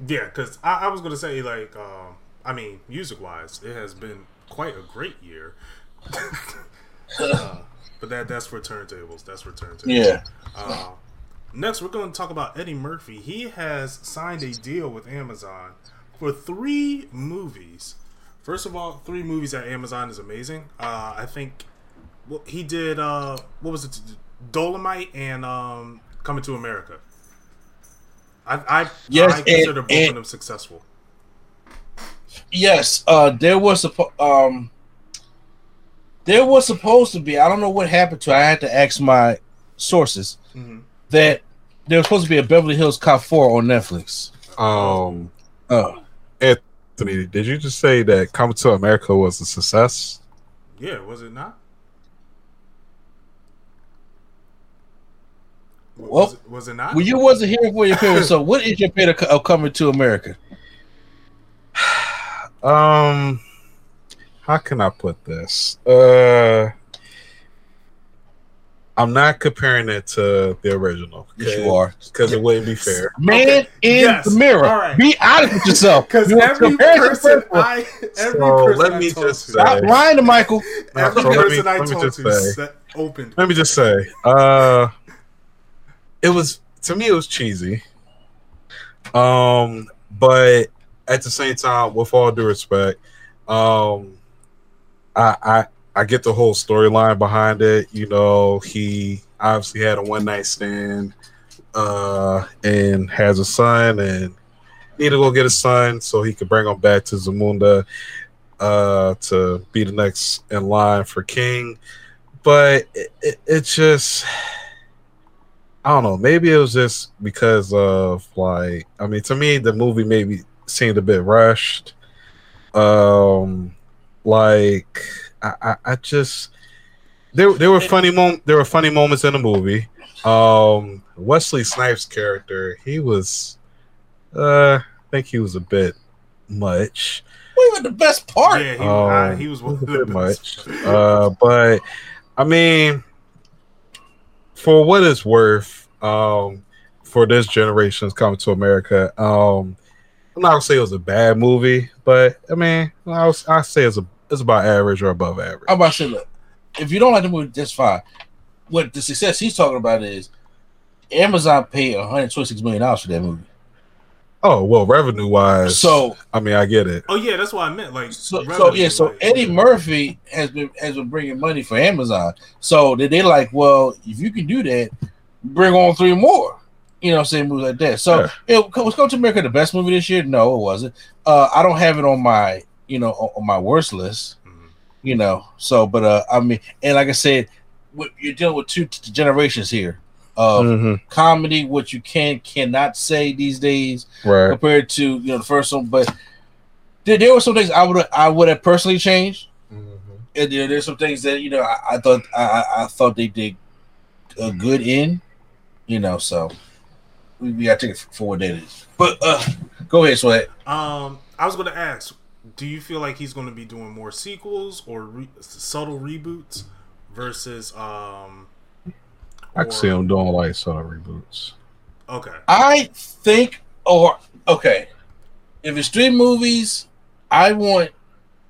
Yeah, because I, I was gonna say like, um, I mean, music wise, it has been quite a great year. uh, but that that's for turntables. That's for turntables. Yeah. Uh, next, we're going to talk about Eddie Murphy. He has signed a deal with Amazon for three movies. First of all, three movies at Amazon is amazing. Uh, I think well, he did. Uh, what was it? Dolemite and um, Coming to America. I I, Yes, I consider and- both of them successful. Yes, uh, there was a um, there was supposed to be. I don't know what happened to. it. I had to ask my sources Mhm. that there was supposed to be a Beverly Hills Cop four on Netflix. Um, Oh, Anthony, did you just say that Coming to America was a success? Yeah, was it not? Well, was it, was it not? well, you wasn't here for your period. so, what is your opinion of coming to America? Um, how can I put this? Uh, I'm not comparing it to the original. Yes, you are. because it wouldn't be fair. Man Okay. in Yes. the mirror. All right. Be honest with yourself. Because You want every person. I, every So, person let I me talked just to, say- Stop lying to Michael. every So let me- person I let me just to say- opened. Let me just say, uh, it was to me it was cheesy. Um, but at the same time, with all due respect, um, I I get the whole storyline behind it. You know, he obviously had a one night stand, uh, and has a son, and need to go get a son so he could bring him back to Zamunda, uh, to be the next in line for king. But it, it, it just. I don't know. Maybe it was just because of like I mean, to me the movie maybe seemed a bit rushed. Um, like I, I, I just there there were funny mom there were funny moments in the movie. Um, Wesley Snipes' character he was, uh, I think he was a bit much. We were the best part. Yeah, he, Um, I, he was one of a the bit best. much. Uh, but I mean, for what it's worth, um, for this generation's coming to America, um, I'm not gonna say it was a bad movie, but I mean, I was, I say it's a it's about average or above average. I'm about to say, look, if you don't like the movie, that's fine. What the success he's talking about is Amazon paid 126 million dollars for that movie. Oh well, revenue wise, So, I mean, I get it. Oh yeah, that's what I meant. Like so, so yeah. So like- Eddie Murphy has been has been bringing money for Amazon. So they they like, well, if you can do that, bring on three more. You know, what I'm saying movies like that. So Sure. it was Come to America the best movie this year? No, it wasn't. Uh, I don't have it on my you know on, on my worst list. Mhm. you know. So, but uh, I mean, and like I said, what- you're dealing with two t- generations here of Mhm. comedy, what you can cannot say these days Right. compared to you know the first one. But there, there were some things I would I would have personally changed, and there, there's some things that you know I, I thought I, I- I thought they did a good in, you know. So we, we gotta take it for what that is. But uh, go ahead, Sweat. Um, I was going to ask, do you feel like he's going to be doing more sequels or re- subtle reboots versus um? I can see him doing like sort of reboots. Okay, I think, or okay, if it's three movies, I want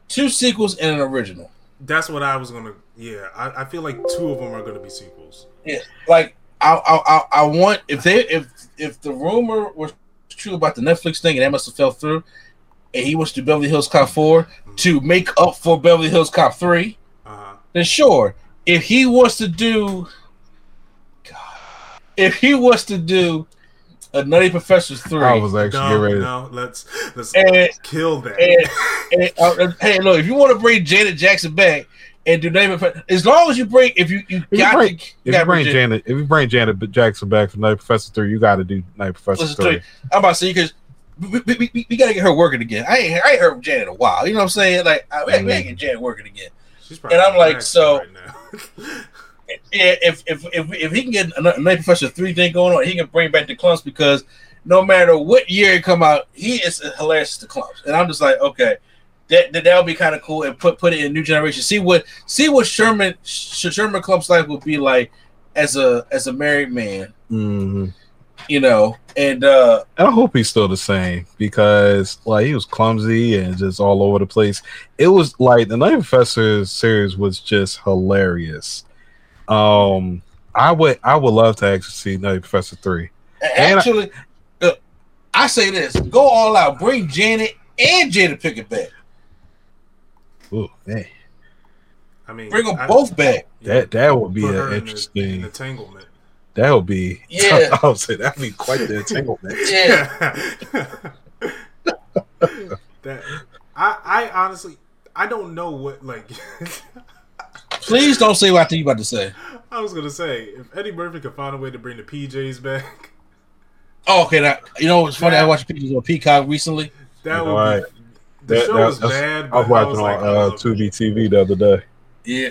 two sequels and an original. that's what I was gonna. Yeah, I, I feel like two of them are going to be sequels. Yeah, like I, I, I, I want if they if if the rumor was true about the Netflix thing and that must have fell through, and he wants to Beverly Hills Cop four to make up for Beverly Hills Cop three, Uh huh. then sure. If he wants to do, God, if he was to do a Nutty Professor three, I was actually No, ready. no, let's let's and kill that. and, and, uh, hey, look, if you want to bring Janet Jackson back and do name it. As long as you bring, if you you you got bring- to, If you gotta bring Janet, if you bring Janet Jackson back from Nutty Professor Three, you got to do Nutty Professor Three. three. I'm about to say because we, we, we, we got to get her working again. I ain't I ain't heard from Janet in a while. You know what I'm saying? Like I, we ain't- we ain't get Janet working again. She's And I'm like, so- right. Yeah, if if if if he can get a Nutty Professor three thing going on, he can bring back the Klumps because no matter what year it come out, he is hilarious to Klumps. And I'm just like, okay, that that that'll be kind of cool and put put it in new generation. See what see what Sherman Sherman Klump's life would be like as a as a married man, hmm you know. And uh I hope he's still the same because like he was clumsy and just all over the place. It was like the Nutty Professor series was just hilarious. Um, I would I would love to actually see Nutty Professor three. And I- actually, uh, I say this: go all out, bring Janet and Jada Pinkett back, Ooh, man, I mean, bring them I- both back. yeah, that that would be an in the- interesting. entanglement. That would be Yeah. I would say that'd be quite the entanglement. Yeah, that I I honestly I don't know what like please don't say what I think you about to say. I was gonna say if Eddie Murphy could find a way to bring the PJs back, Oh, okay. Now, you know what's funny? I watched pictures on Peacock recently. that would Alright. be the That- show that- was that's- bad. I was watching like, on I uh, love it. Tubi TV the other day. Yeah.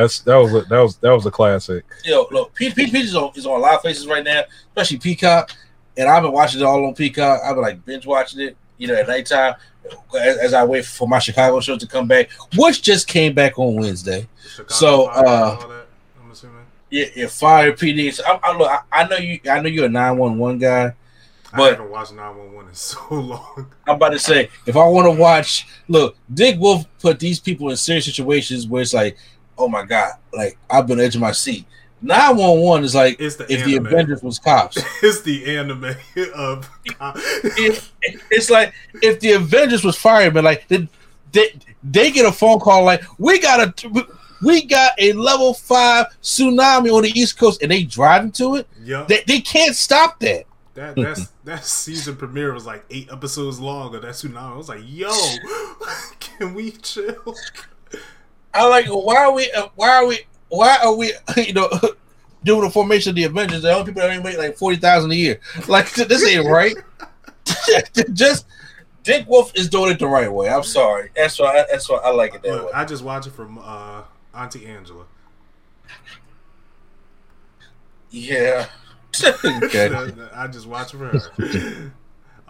That's that was a, that was that was a classic. Yo, look, Peach Peach Peach is on, is on a lot of faces right now, especially Peacock. And I've been watching it all on Peacock. I've been like binge watching it, you know, at nighttime as, as I wait for my Chicago show to come back, which just came back on Wednesday. So, uh, I'm assuming. Yeah, yeah, Fire PD. So I, I, look, I, I know you. I know you're a nine one one guy. But I haven't watched 911 in so long. I'm about to say, if I want to watch, look, Dick Wolf put these people in serious situations where it's like, oh my god, like I've been edge of my seat. Nine one one is like It's the if anime. the Avengers was cops. it's the anime of. It- it's like if the Avengers was firemen, like they, they they get a phone call like we got a we got a level five tsunami on the East Coast and they driving to it. Yeah, They they can't stop that. That that's that season premiere was like eight episodes long of that tsunami. I was like, yo, can we chill? I like why are we uh, why are we why are we you know doing the formation of the Avengers? The only people that only make like forty thousand a year. Like this ain't right. Just Dick Wolf is doing it the right way. I'm sorry. That's why that's why I like it that Look, way. I just watch it from uh, Auntie Angela. Yeah. okay. I just watch it her.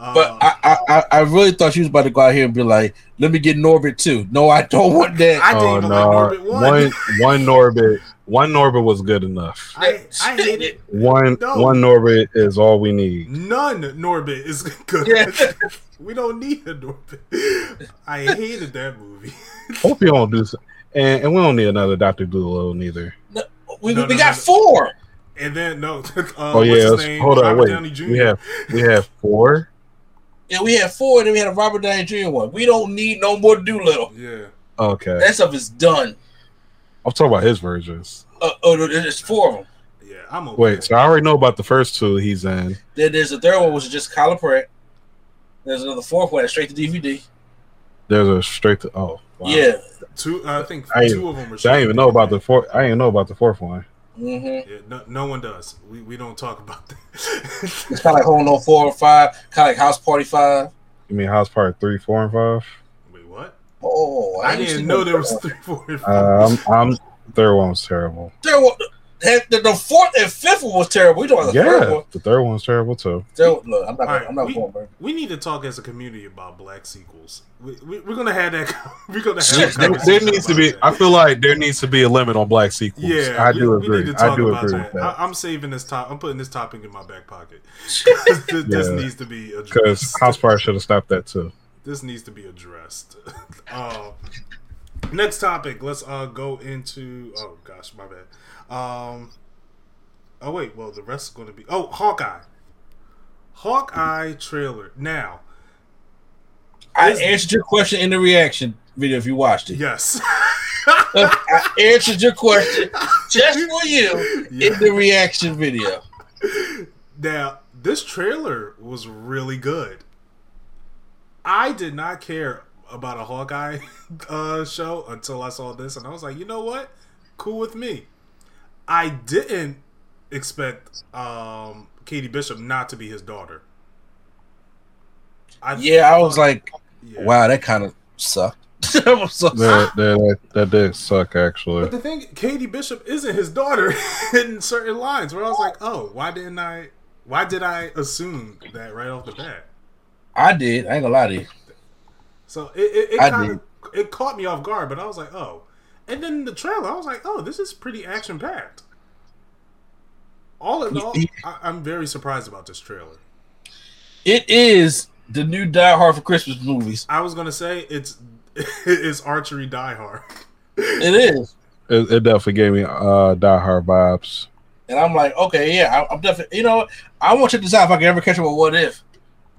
But I, I, I- I really thought she was about to go out here and be like, "Let me get Norbit too." No, I don't want that. I didn't Oh even no, like Norbit one. one one Norbit one Norbit was good enough. I, I hate it. One No. one Norbit is all we need. None Norbit is good. Yeah. we don't need a Norbit. I hated that movie. Hope you don't do so. And, and we don't need another Doctor Dolittle neither. we, No, we no, got no. four. And then no, uh, oh what's yeah, his name? hold on, Robert wait. Jr. We have we have four. Yeah, we had four, and then we had a Robert Downey Jr. one. We don't need no more Dolittle. yeah. Okay, That stuff is done. I'm talking about his versions. Uh, oh, no, there's four of them. Yeah, I'm okay. Wait, so I already know about the first two he's in. Then there's a third one, which is just Kyla Pratt. There's another fourth one straight to DVD. There's a straight to oh wow. Yeah. two. I think I two of them were. I didn't even know about the fourth. I didn't even know about the fourth one. Hmm Yeah, no, no one does. We, we don't talk about that. It's kind of like Home Alone 4 or 5, kind of like House Party 5. You mean House Party three, four, and five? Wait, what? Oh, I, ain't didn't know there was three, four, and Uh, five. I'm, I'm third one was terrible. Third one- the, the, the fourth and fifth one was terrible. We talking about the third Yeah, one. the third one's terrible too. Third look, I'm not, gonna, right, I'm not we, going, bro. we need to talk as a community about black sequels. We, we, we're gonna have that. We're gonna have Shit, that There, there needs to be. that. I feel like there needs to be a limit on black sequels. Yeah, I we- do we agree. need to talk I do about agree that. with that. I, am saving this top. I'm putting this topic in my back pocket. this this needs to be addressed. Because. House Party should have stopped that too. this needs to be addressed. uh, next topic. Let's uh go into. Oh gosh, my bad. Um. Oh wait. Well, the rest is going to be. Oh, Hawkeye. Hawkeye trailer. Now, I answered your question in the reaction video if you watched it. yes. I answered your question just for you Yeah. in the reaction video. Now, this trailer was really good. I did not care about a Hawkeye uh, show until I saw this, and I was like, you know what? Cool with me. I didn't expect um, Katie Bishop not to be his daughter. I Yeah, I was like, yeah. wow, that kind of sucked. That so- That, that, that, that did suck, actually. But the thing, Katie Bishop isn't his daughter in certain lines. Where I was like, oh, why didn't I? Why did I assume that right off the bat? I did. I ain't gonna lie to you. So it it, it kind of it caught me off guard, but I was like, oh. And then the trailer, I was like, oh, this is pretty action packed. All in all, I, I'm very surprised about this trailer. It is the new Die Hard for Christmas movies. I was gonna say it's it's archery Die Hard. It is. It, it definitely gave me uh, Die Hard vibes. And I'm like, okay, yeah, I, I'm definitely. You know. I want to check this out if I can ever catch up with What If.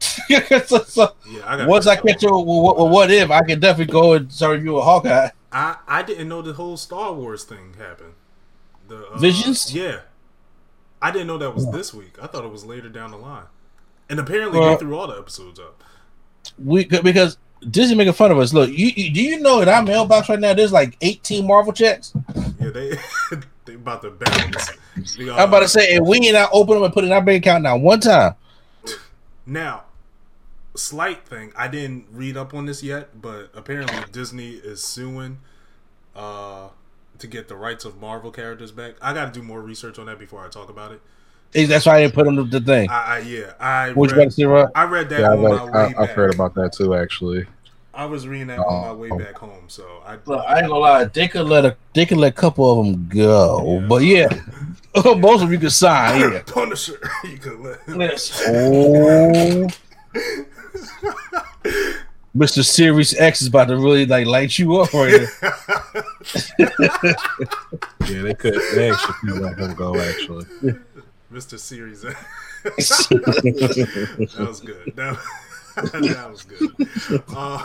so, so, Yeah, I got once I catch up with, with, with What If, I can definitely go and start reviewing a Hawkeye. I I didn't know the whole Star Wars thing happened. The uh, Visions? Yeah, I didn't know that was this week. I thought it was later down the line. And apparently Well- they threw all the episodes up. We because Disney making fun of us. Look, you, you do you know in our mailbox right now? There's like 18 Marvel checks. Yeah, they they about to balance. The, uh, I'm about to say, and we ain't not open them and put it in our bank account now one time. Now, slight thing. I didn't read up on this yet, but apparently Disney is suing uh to get the rights of Marvel characters back. I got to do more research on that before I talk about it. That's why I didn't put them the, the thing. I, I yeah, I What you read, to say, Rob? I read that Yeah, I, on my way I, back. I've heard about that too, actually. I was reading that on my way Oh. back home, so I Look, I ain't gonna lie. They could let a they could let a couple of them go, Yeah. but yeah, most of them you could sign. Yeah. Punisher. you could let him. Yes. Oh. Mr. Series X is about to really like light you up right now. Yeah, they could. They actually could let him go, actually. Mr. Series. X. that was good. That, that was good. Uh,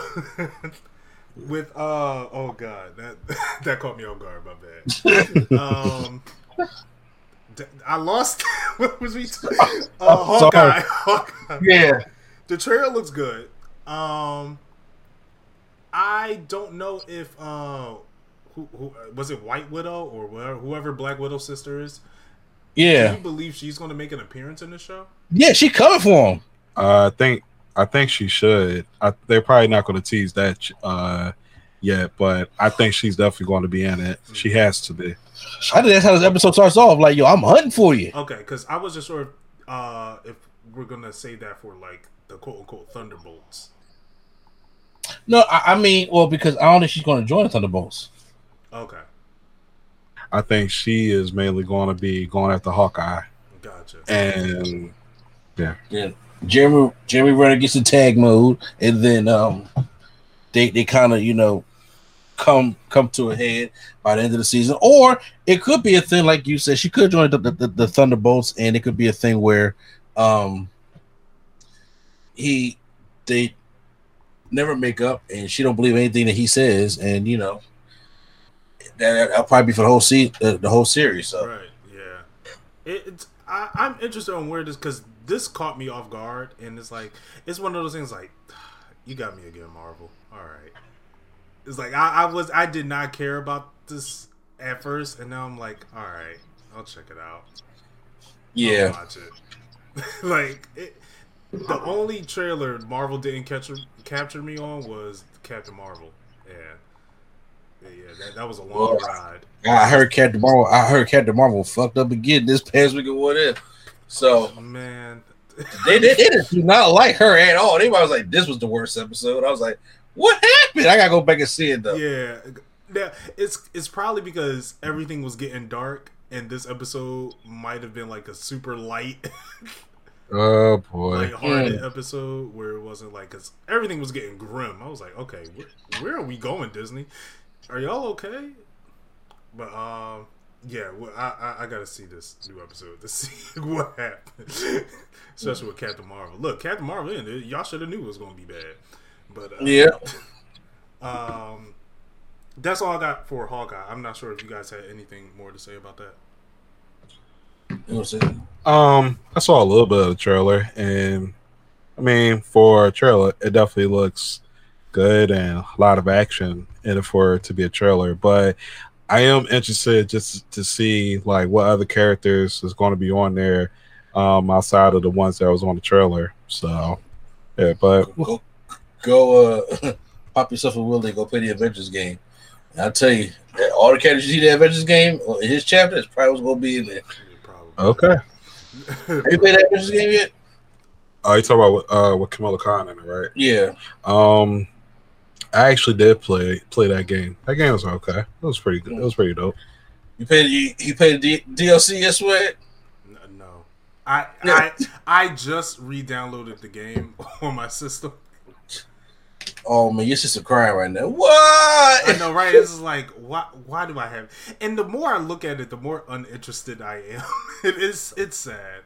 with uh oh god, that that caught me off guard. My bad. Um, d- I lost. what was we? T- uh, Oh. Hawkeye. Hawkeye. Yeah. The trailer looks good. Um, I don't know if uh, who, who was it White Widow or whoever, whoever Black Widow sister is. Yeah, do you believe she's going to make an appearance in the show? Yeah, she coming for him. Uh, I think I think she should. I, they're probably not going to tease that uh, yet, but I think she's definitely going to be in it. She has to be. I think that's how this episode starts off. Like, yo, I'm hunting for you. Okay, because I was just sure if, uh, if we're gonna say that for like the quote unquote Thunderbolts. No, I, I mean, well, because I don't think she's going to join the Thunderbolts. Okay, I think she is mainly going to be going after Hawkeye, gotcha. and Yeah. yeah. Jeremy Jeremy Renner gets in tag mode, and then um, they they kind of you know come come to a head by the end of the season, or it could be a thing like you said. She could join the the, the, the Thunderbolts, and it could be a thing where um he they never make up, and she don't believe anything that he says, and you know that that'll probably be for the whole se- uh, the whole series. So Right. Yeah. It, it's I, I'm interested on where this because this caught me off guard, and it's like it's one of those things like you got me again, Marvel. All right. It's like I, I was I did not care about this at first, and now I'm like, all right, I'll check it out. I'll yeah, watch it. like it, the only trailer Marvel didn't capture capture me on was Captain Marvel. Yeah. Yeah, yeah that, that was a long Well, ride. I heard Captain Marvel. I heard Captain Marvel fucked up again this past week. What if? So Man, they, they, they do not like her at all. Everybody was like, "This was the worst episode." I was like, "What happened?" I gotta go back and see it though. Yeah, yeah. It's it's probably because everything was getting dark, and this episode might have been like a super light, oh boy, like hearted episode where it wasn't like because everything was getting grim. I was like, okay, where, where are we going, Disney? Are y'all okay? But um, yeah, well, I, I I gotta see this new episode to see what happened, especially with Captain Marvel. Look, Captain Marvel in it. Y'all should have knew it was gonna be bad. But uh, Yeah. um, that's all I got for Hawkeye. I'm not sure if you guys had anything more to say about that. You know what I'm saying? Um, I saw a little bit of the trailer, and I mean, for a trailer, it definitely looks good and a lot of action in it for it to be a trailer. But I am interested just to see like what other characters is going to be on there um, outside of the ones that was on the trailer. So yeah, but Go, go uh, pop yourself a wheelie. Go play the Avengers game. And I'll tell you, that all the characters you see in the Avengers game, in his chapter, is probably what's going to be in there. Probably. okay. Have you played that Avengers game yet? Oh, you talking about uh, with Kamala Khan in it, right? Yeah. Um, I actually did play play that game. That game was okay. It was pretty good. It was pretty dope. You paid you, you paid the D- DLC yes way? N- No, I I I just re-downloaded the game on my system. Oh man, your sister crying right now. What? I know, right? It's just like, why? Why do I have? And the more I look at it, the more uninterested I am. it is. It's sad.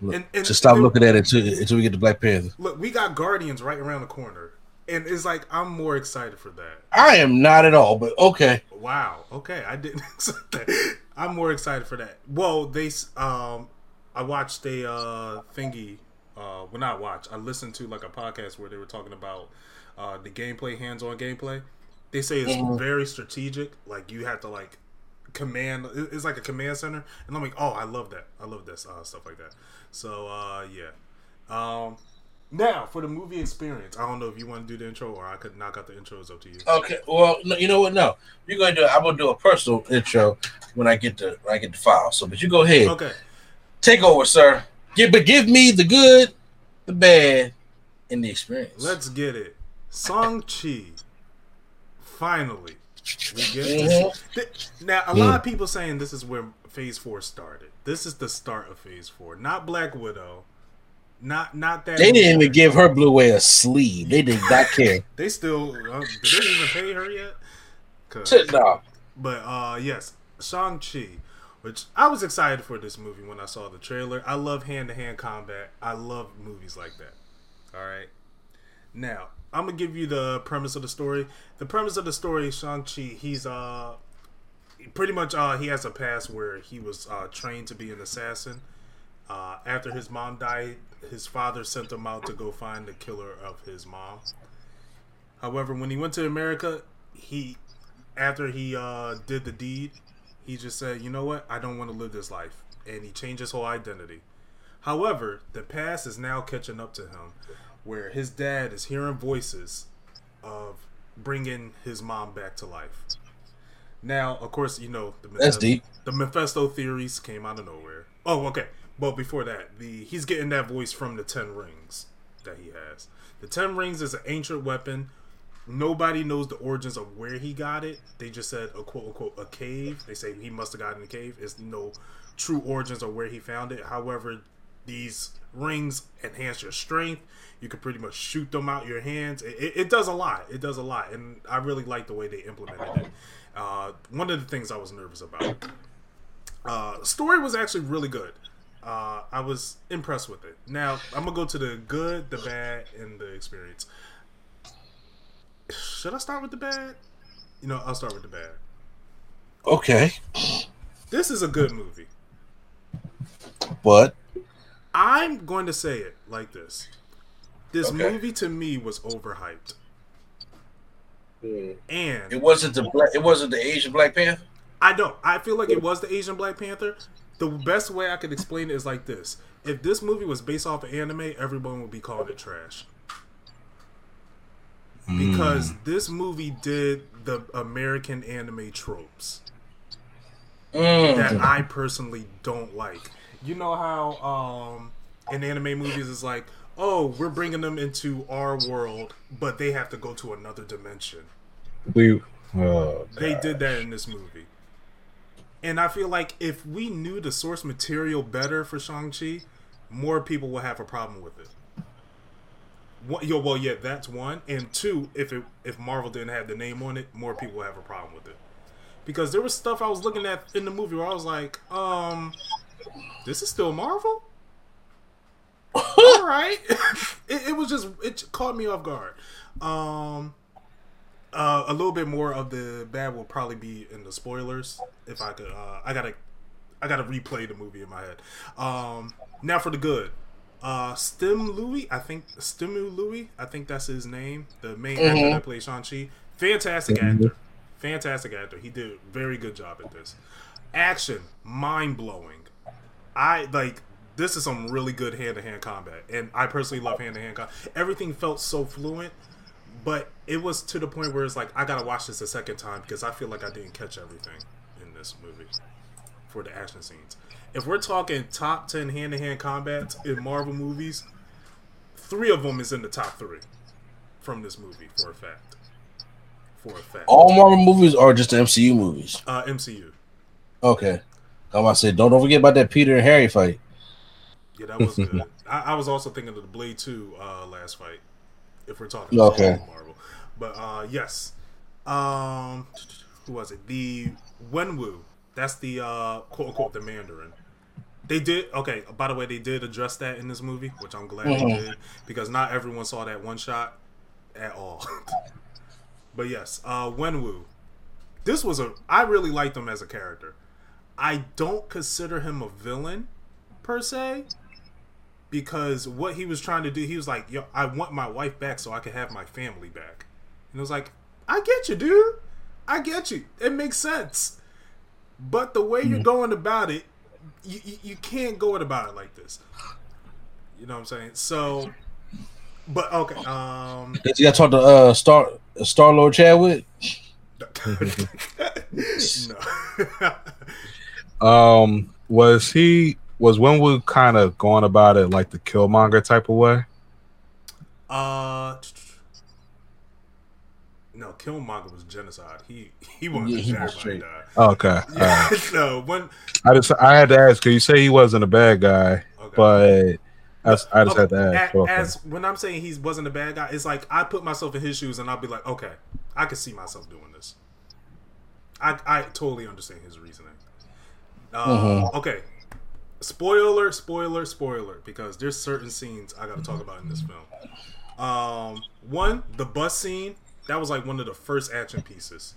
Look, And- and- Just stop and- looking at it until, until we get to Black Panther. Look, we got Guardians right around the corner, and it's like I'm more excited for that. I am not at all, but okay. Wow. Okay, I didn't expect that. I'm more excited for that. Well, they um, I watched a uh thingy. Uh, well, not watch. I listened to like a podcast where they were talking about uh the gameplay, hands-on gameplay. They say it's Mhm. very strategic. Like you have to like command. It's like a command center, and I'm like, oh, I love that. I love this uh, stuff like that. So uh, yeah. Um, now for the movie experience. I don't know if you want to do the intro or I could knock out the intros up to you. Okay. Well, no, you know what? No, you're gonna do. I'm gonna do a personal intro when I get the when I get the file. So, but you go ahead, Okay. take over, sir. Give, but give me the good, the bad, and the experience. Let's get it. Shang-Chi. Finally. We get Mhm. Th- Now, a lot of people saying this is where Phase 4 started. This is the start of Phase 4. Not Black Widow. Not not that. They didn't even give her Blue Way a sleeve. They did not care. They still. Uh, did they even pay her yet? Down. But uh yes, Shang-Chi, which I was excited for this movie when I saw the trailer. I love hand-to-hand combat. I love movies like that. All right. Now, I'm to give you the premise of the story. The premise of the story Shang-Chi, he's uh pretty much uh he has a past where he was uh trained to be an assassin. Uh after his mom died, his father sent him out to go find the killer of his mom. However, when he went to America, he after he uh, did the deed, he just said, "You know what? I don't want to live this life," and he changed his whole identity. However, the past is now catching up to him, where his dad is hearing voices of bringing his mom back to life. Now, of course, you know the That's deep. The Mephisto theories came out of nowhere. Oh, okay. But before that, the he's getting that voice from the Ten Rings that he has. The Ten Rings is an ancient weapon. Nobody knows the origins of where he got it. They just said a quote unquote a cave. They say he must have got it in a cave. It's no true origins of where he found it. However, these rings enhance your strength. You can pretty much shoot them out your hands. It, it, it does a lot. It does a lot, and I really like the way they implemented it. Uh, one of the things I was nervous about. Uh, story was actually really good. Uh, I was impressed with it. Now I'm gonna go to the good, the bad, and the experience. Should I start with the bad? You know, I'll start with the bad. Okay, This is a good movie. but I'm going to say it like this. This Okay. movie to me was overhyped. And it wasn't the black. It wasn't the Asian Black Panther. I don't. I feel like it was the Asian Black Panther. The best way I could explain it is like this: If this movie was based off of anime, everyone would be calling it trash. Because this movie did the American anime tropes Mm. that I personally don't like. You know how um in anime movies it's like, oh, we're bringing them into our world, but they have to go to another dimension. We oh, They did that in this movie. And I feel like if we knew the source material better for Shang-Chi, more people would have a problem with it. One, yo, well, yeah, that's one. And two, if it if Marvel didn't have the name on it, more people would have a problem with it. Because there was stuff I was looking at in the movie where I was like, um, this is still Marvel? All right. it, it was just, it caught me off guard. Um, uh, a little bit more of the bad will probably be in the spoilers. If I could, uh, I gotta, I gotta replay the movie in my head. Um, now for the good, Uh, Stim Louis, I think Stimu Louis, I think that's his name. The main actor that plays Shang Chi, fantastic actor, fantastic actor. He did a very good job at this. Action, mind blowing. I like this is some really good hand to hand combat, and I personally love hand to hand combat. Everything felt so fluent, but it was to the point where it's like I gotta watch this a second time because I feel like I didn't catch everything in this movie for the action scenes. If we're talking top ten hand to hand combats in Marvel movies, three of them is in the top three from this movie for a fact. For a fact, All Marvel movies are just the MCU movies. uh, MCU. Okay. To say, don't, don't forget about that Peter and Harry fight. Yeah, that was good. I, I was also thinking of the Blade Two uh, last fight. If we're talking Okay. Marvel, but uh, yes, um, who was it? The Wenwu. That's the uh, quote unquote the Mandarin. They did okay. By the way, they did address that in this movie, which I'm glad they did because not everyone saw that one shot at all. but yes, uh, Wenwu. This was a. I really liked him as a character. I don't consider him a villain per se because what he was trying to do, he was like, "Yo, I want my wife back so I can have my family back," and it was like, "I get you, dude. I get you. It makes sense." But the way you're going about it, you, you, you can't go about it like this. You know what I'm saying? So, but okay. Um, Did you got to talk to uh, Star Star Lord Chadwick? no. Um, was he was Wenwu kind of going about it like the Killmonger type of way? uh, no, Killmonger was genocide. He he wanted Yeah, to he see was straight. die. Okay, Yeah, right. no, when I just I had to ask because you say he wasn't a bad guy, Okay. but I, just- I just had to ask. a- Okay. As when I'm saying he wasn't a bad guy, it's like I put myself in his shoes and I'll be like, okay, I can see myself doing this. I I totally understand his reasoning. Uh, Okay, spoiler, spoiler, spoiler, because there's certain scenes I got to talk about in this film. Um, one, the bus scene that was like one of the first action pieces.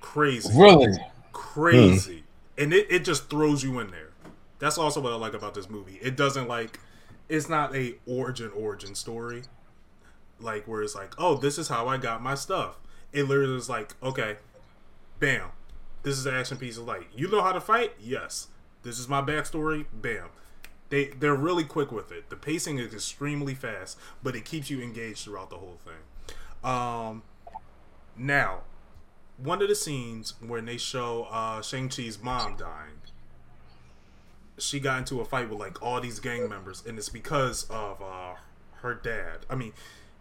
Crazy. Really? crazy. And it, it just throws you in there. That's also what i like about this movie. It doesn't like it's not a origin origin story like where it's like oh this is how i got my stuff. It literally is like okay bam this is the action piece of like you know how to fight? Yes. This is my backstory? Bam. They they're really quick with it. The pacing is extremely fast but it keeps you engaged throughout the whole thing. Um now one of the scenes when they show uh Shang-Chi's mom dying, she got into a fight with like all these gang members, and it's because of uh her dad. I mean,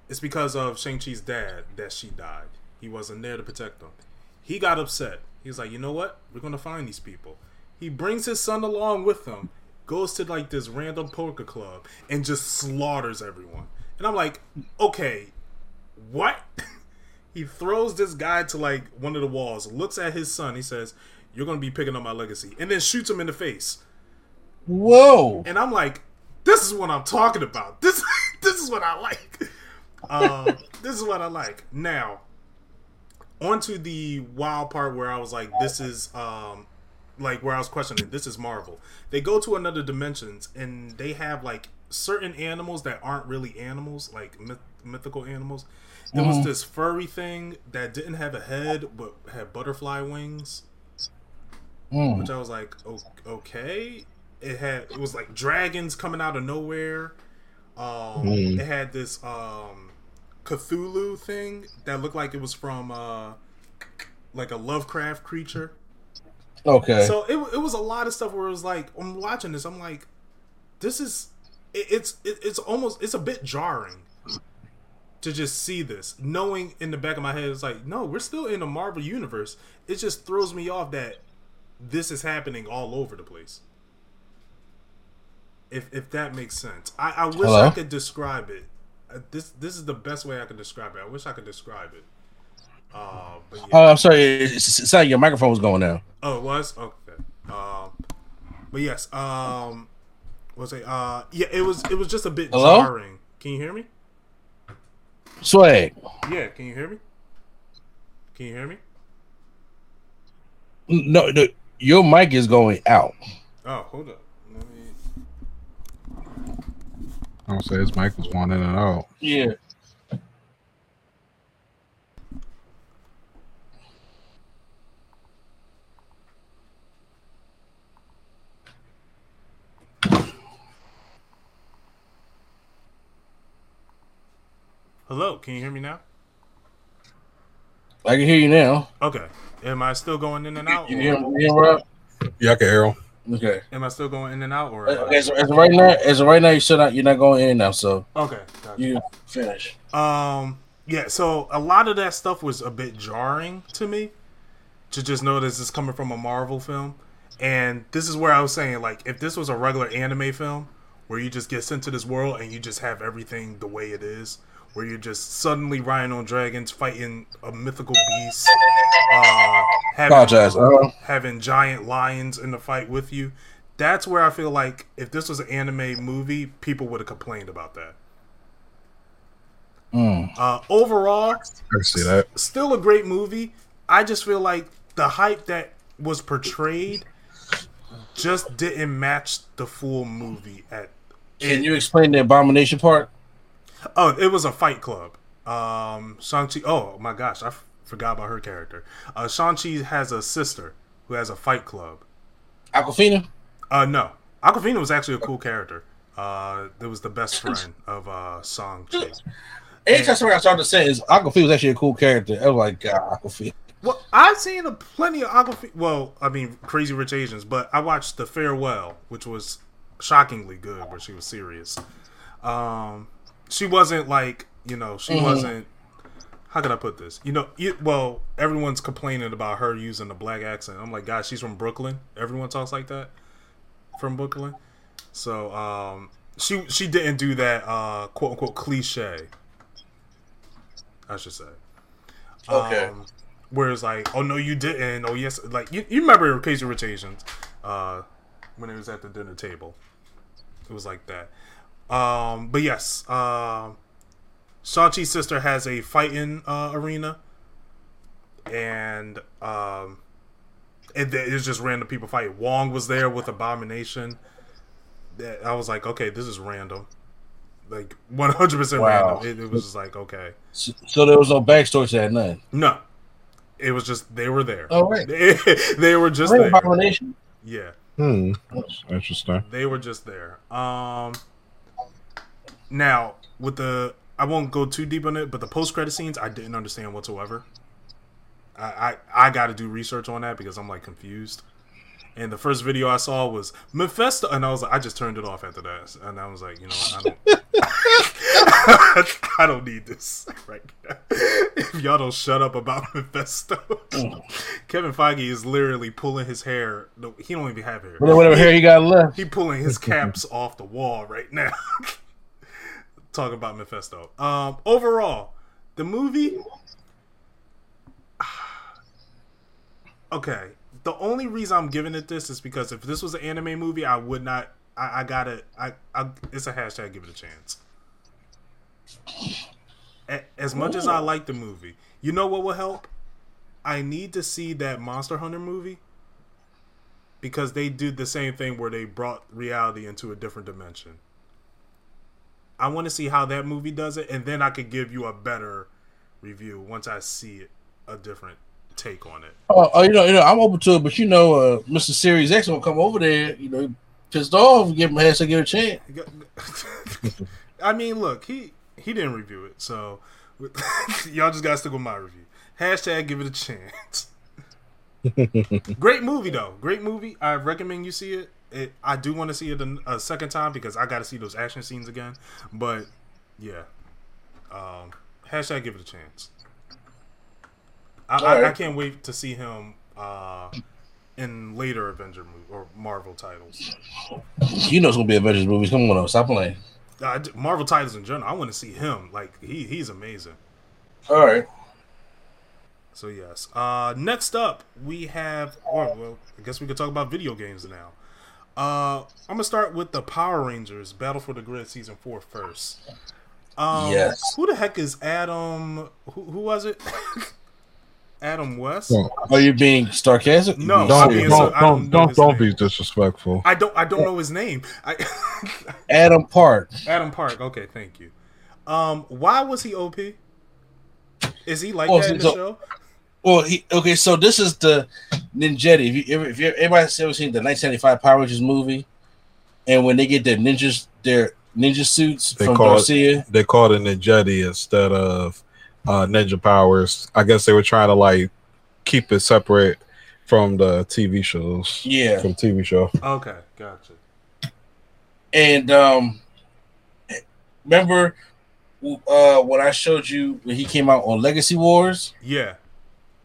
it's because of Shang-Chi's dad that she died. He wasn't there to protect them. He got upset. He's like, you know what? We're gonna find these people. He brings his son along with him, goes to like this random poker club, and just slaughters everyone. And I'm like, okay, what? he throws this guy to like one of the walls, looks at his son, he says, You're gonna be picking up my legacy, and then shoots him in the face. Whoa. And I'm like, This is what I'm talking about. This this is what I like. Uh, this is what I like. Now, onto the wild part where I was like, This is um like where I was questioning, this is Marvel. They go to another dimensions and they have like certain animals that aren't really animals, like myth- mythical animals. There was this furry thing that didn't have a head but had butterfly wings, Mm. which I was like, o- okay. It had it was like dragons coming out of nowhere. Um, Mm. It had this um, Cthulhu thing that looked like it was from uh, like a Lovecraft creature. Okay. So it, it was a lot of stuff where it was like I'm watching this, I'm like, this is it, it's it, it's almost it's a bit jarring to just see this, knowing in the back of my head it's like, no, we're still in the Marvel universe. It just throws me off that this is happening all over the place. If if that makes sense, I, I wish Hello? I could describe it. Uh, This this is the best way I can describe it. I wish I could describe it. Uh, yeah. Oh, I'm sorry. It's, like your microphone was going down. Oh, it was okay. Um, but yes. Um, was it? Uh, yeah. It was. It was just a bit Hello? jarring. Can you hear me? Swag. Yeah. Can you hear me? Can you hear me? No, no, your mic is going out. Oh, hold up. Let me. I don't say his mic was one in and out. Yeah. Hello, can you hear me now? I can hear you now. Okay. Am I still going in and out? You or- hear, you hear Rob? Yeah, I can hear him. Okay. Am I still going in and out? Or Okay, so as right now, as right now, you're not, you're not going in now, so okay. gotcha. you finish. Um, yeah, so a lot of that stuff was a bit jarring to me to just notice it's coming from a Marvel film. And this is where I was saying, like, if this was a regular anime film where you just get sent to this world and you just have everything the way it is, where you're just suddenly riding on dragons, fighting a mythical beast, uh, having, Apologize. Uh, having giant lions in the fight with you. That's where I feel like if this was an anime movie, people would have complained about that. mm. Uh, overall, I see that. still a great movie. I just feel like the hype that was portrayed just didn't match the full movie. At Can you explain the abomination part? Oh, it was a Fight Club. Um, Shang Chi. Oh my gosh, I f- forgot about her character. Uh, Shang Chi has a sister who has a Fight Club. Awkwafina? Uh, no, Awkwafina was actually a cool character. Uh, it was the best friend of uh Shang Chi. Anytime somebody I started to say is Awkwafina was actually a cool character. I was like, God, Awkwafina. Well, I've seen a plenty of Awkwafina. Well, I mean, Crazy Rich Asians, but I watched The Farewell, which was shockingly good, where she was serious. Um, she wasn't like you know, she wasn't. How can I put this? You know, you, well, everyone's complaining about her using the black accent. I'm like, guys, she's from Brooklyn. Everyone talks like that from Brooklyn. So, um, she she didn't do that uh, quote unquote cliche. I should say. Okay. Um, whereas like, oh no, you didn't. Oh yes, like you, you remember Crazy Rich Asians, uh, when it was at the dinner table. It was like that. Um, but yes, um, Shang-Chi's sister has a fighting uh, arena, and um, it, it's just random people fighting. Wong was there with Abomination. That- I was like, okay, this is random, like one hundred percent Wow. random. It, it was just like, okay, So, there was no backstory to that, none. no, it was just they were there. Oh, right. They, they were just there. abomination? Yeah, Hmm. That's interesting. they were just there. Um, now with the, I won't go too deep on it, but the post credit scenes I didn't understand whatsoever. I I, I got to do research on that because I'm like confused. And the first video I saw was Mephisto, and I was like, I just turned it off after that, and I was like, you know, I don't, I don't need this right now. If y'all don't shut up about Mephisto, Kevin Feige is literally pulling his hair. No, he don't even have hair. Whatever, whatever hair you got left. He pulling his caps off the wall right now. Talking about Mephisto. Um, overall, the movie. Okay, the only reason I'm giving it this is because if this was an anime movie, I would not. I, I gotta. I, I. It's a hashtag. Give it a chance. As much as I like the movie, you know what will help? I need to see that Monster Hunter movie because they did the same thing where they brought reality into a different dimension. I want to see how that movie does it, and then I could give you a better review once I see it, a different take on it. Oh, oh, you know, you know, I'm open to it, but you know, uh, Mr. Series X won't come over there. You know, pissed off, give him a head, give it a chance. I mean, look, he he didn't review it, so y'all just gotta stick with my review. Hashtag give it a chance. Great movie though. Great movie. I recommend you see it. It I do want to see it a, a second time because I got to see those action scenes again. But yeah, um, hashtag give it a chance. I, I, I can't wait to see him uh, in later Avenger movie or Marvel titles. You know, it's gonna be Avengers movies. Come on, stop playing. Uh, Marvel titles in general. I want to see him. Like he he's amazing. All right. So yes. Uh, next up we have. Or well, I guess we could talk about video games now. Uh, I'm gonna start with the Power Rangers Battle for the Grid season four first. Um, Yes. Who the heck is Adam? Who, who was it? Adam West. Are you being sarcastic? No, don't being don't so- don't don't don't, his don't name. be disrespectful. I don't. I don't know his name. I, Adam Park. Adam Park. Okay, thank you. Um, why was he OP? Is he like Oh, that in the so- show? Well, he, okay, so this is the Ninjetti. If you ever, if you everybody's ever seen the 1975 Power Rangers movie, and when they get their ninjas, their ninja suits They from call it- Garcia, They called it Ninjetti instead of uh, Ninja Powers. I guess they were trying to like keep it separate from the TV shows. yeah, From TV show. Okay, gotcha. and um, remember uh when I showed you when he came out on Legacy Wars, Yeah.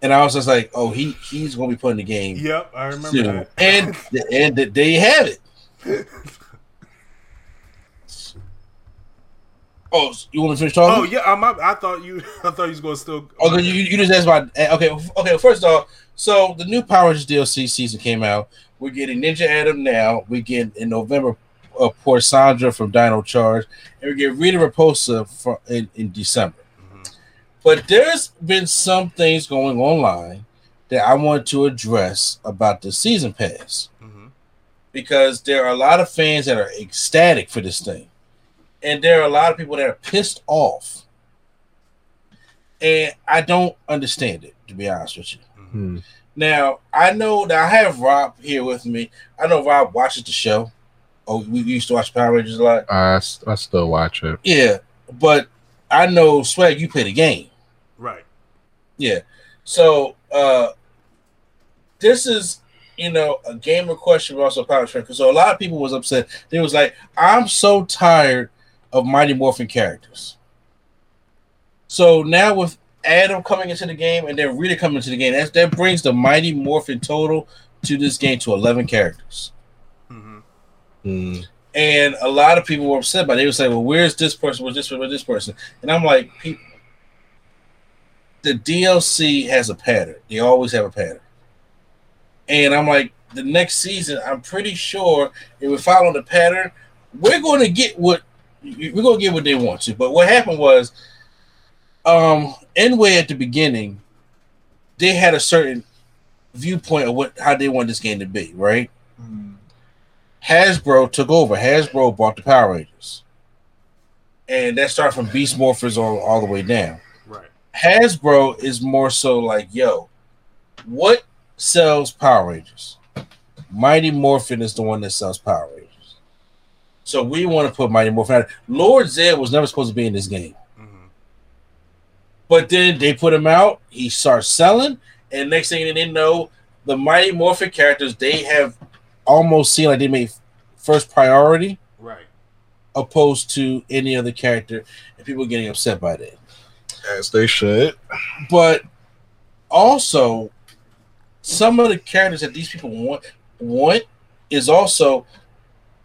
And I was just like, oh, he he's gonna be put in the game Yep, I remember soon, that. and and there you have it. Oh, you want to finish talking? Oh yeah, I'm, I thought you. I thought you was gonna still. Okay, you, you just asked about okay okay. First off, so the new Power Rangers DLC season came out. We're getting Ninja Adam now. We get in November uh, Poisandra from Dino Charge, and we get Rita Repulsa from in, in December. But there's been some things going online that I want to address about the season pass Mhm. because there are a lot of fans that are ecstatic for this thing, and there are a lot of people that are pissed off and I don't understand it to be honest with you. Hmm. Now I know that I have Rob here with me. I know Rob watches the show. Oh, we used to watch Power Rangers a lot. I, I still watch it. Yeah, but I know Swag, you play the game. Right. Yeah. So uh this is you know a gamer question, but also a power train. So a lot of people was upset. They was like, I'm so tired of Mighty Morphin characters. So now with Adam coming into the game and then Rita coming into the game, that, that brings the Mighty Morphin total to this game to 11 characters. hmm Hmm. And a lot of people were upset by it. They would say, Well, where's this person? Where's this person? Where's this person? And I'm like, people the DLC has a pattern. They always have a pattern. And I'm like, the next season, I'm pretty sure if we follow the pattern, we're going to get what we're going to get what they want to. But what happened was, um, nWay at the beginning, they had a certain viewpoint of what how they want this game to be, right? Hasbro took over. Hasbro bought the Power Rangers, and that started from Beast Morphers all, all the way down. Hasbro is more so like, yo, what sells Power Rangers? Mighty Morphin is the one that sells Power Rangers. So we want to put Mighty Morphin out. Lord Zedd was never supposed to be in this game. hmm But then they put him out, he starts selling, and next thing they didn't know, the Mighty Morphin characters, they have almost seen like they made first priority Right. opposed to any other character, and people getting upset by that. As they should. but also some of the characters that these people want want is also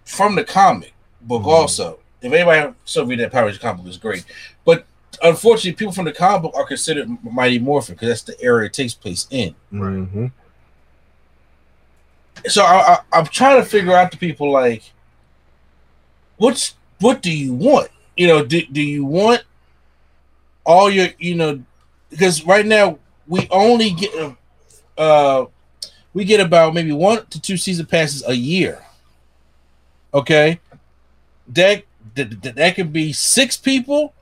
from the comic book. Mhm. Also, if anybody still read that Power Rangers comic book, it's great. But unfortunately, people from the comic book are considered Mighty Morphin because that's the era it takes place in. Mhm. So I, I, I'm trying to figure out to people like, what's what do you want? You know, do, do you want all your you know because right now we only get uh we get about maybe one to two season passes a year. Okay, that that, that, could be six people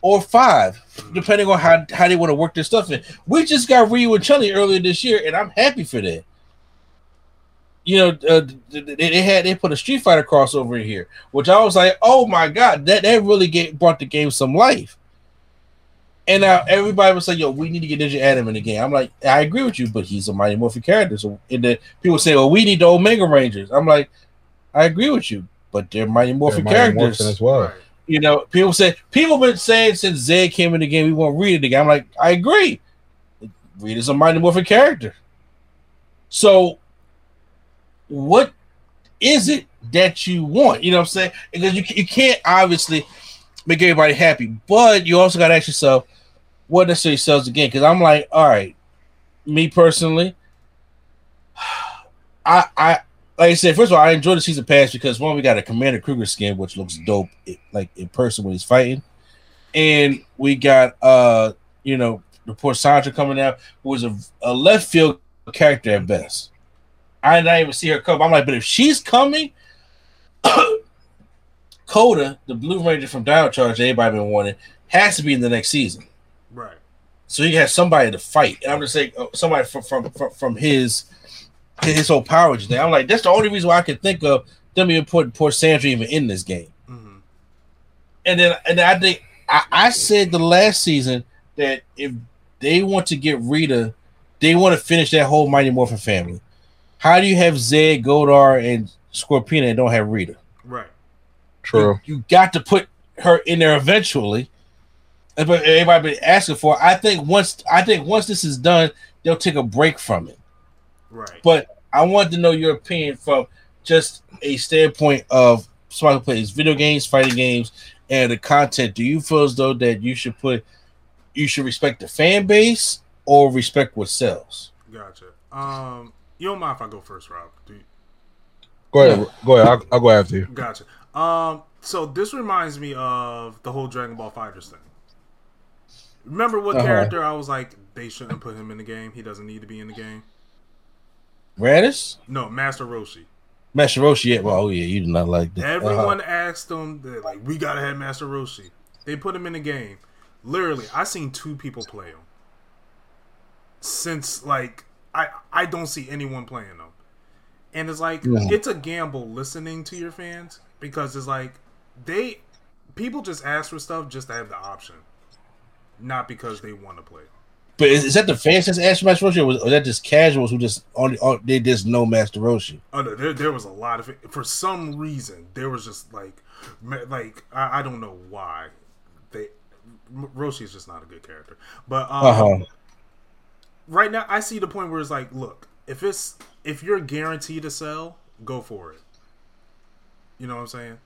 or five, depending on how, how they want to work their stuff in. We just got Ryu and Chun earlier this year, and I'm happy for that. You know, uh, they, they had they put a Street Fighter crossover in here, which I was like, oh my god, that that really get, brought the game some life. And now everybody was like, "Yo, we need to get Ninja Adam in the game." I'm like, I agree with you, but he's a Mighty Morphin character. So, and then people say, "Well, we need the Omega Rangers." I'm like, I agree with you, but they're Mighty Morphin They're Mighty characters. Morphin as well. You know, people say people been saying since Zedd came in the game, we want Rita again. I'm like, I agree. Rita's a Mighty Morphin character. So, what is it that you want? You know what I'm saying? Because you, you can't obviously make everybody happy, but you also got to ask yourself, what necessarily sells the game? Because I'm like, all right, me personally, I I like I said, first of all, I enjoy the season pass because one, we got a Commander Kruger skin, which looks dope, like in person when he's fighting, and we got uh, you know, report Sandra coming out, who was a, a left field character at best. I did not even see her come. I'm like, but if she's coming, Koda, the Blue Ranger from Dino Charge, everybody been wanting, has to be in the next season. Right. So he has somebody to fight. And I'm just saying, uh, somebody from from from, from his his whole power thing. I'm like, that's the only reason why I can think of them even putting Poisandra even in this game. hmm And then and I think I, I said the last season that if they want to get Rita, they want to finish that whole Mighty Morphin family. How do you have Zedd, Goldar, and Scorpina and don't have Rita? Right. True. You, you got to put her in there eventually. And But everybody been asking for. it. I think once I think once this is done, they'll take a break from it. Right. But I wanted to know your opinion from just a standpoint of somebody who plays video games, fighting games, and the content. Do you feel as though that you should put you should respect the fan base or respect what sells? Gotcha. Um, you don't mind if I go first, Rob? Do you, Go ahead. Go ahead. I'll, I'll go after you. Gotcha. Um, so this reminds me of the whole Dragon Ball FighterZ thing. Remember what Uh-huh. character I was like they shouldn't put him in the game? He doesn't need to be in the game. Raditz? No, Master Roshi. Master Roshi, yeah. Well, oh yeah, you do not like that. Uh-huh. Everyone asked them that like we gotta have Master Roshi. They put him in the game. Literally, I seen two people play him. Since like I I don't see anyone playing them. And it's like Yeah. it's a gamble listening to your fans because it's like they people just ask for stuff just to have the option. Not because they want to play. But is, is that the fans that's asking Master Roshi, or was, or that just casuals who just only on, they just know Master Roshi? Oh no, there there was a lot of it. For some reason, there was just like, like I, I don't know why. They Roshi is just not a good character. But um, Uh huh. right now, I see the point where it's like, look, if it's if you're guaranteed to sell, go for it. You know what I'm saying?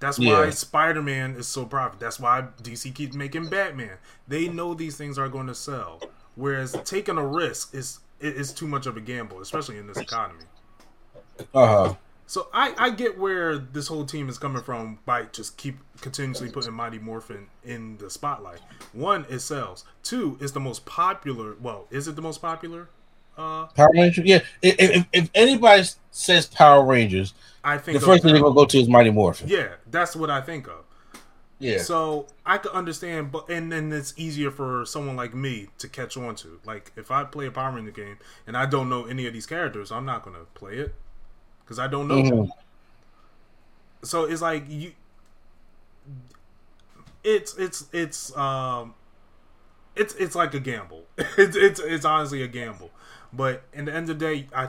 That's why Yeah. Spider Man is so profitable. That's why DC keeps making Batman. They know these things are going to sell. Whereas taking a risk is is too much of a gamble, especially in this economy. Uh huh. So I, I get where this whole team is coming from by just keep continuously putting Mighty Morphin in the spotlight. One, it sells. Two, it's the most popular. Well, is it the most popular? Uh, Power Rangers. Yeah. If, if, if anybody says Power Rangers, I think the first thing they're gonna go to is Mighty Morphin. Yeah, that's what I think of. Yeah. So I could understand, but and then it's easier for someone like me to catch on to. Like if I play a Power Ranger game and I don't know any of these characters, I'm not gonna play it because I don't know. Mhm. so it's like you it's it's it's um it's it's like a gamble it's it's it's honestly a gamble but in the end of the day i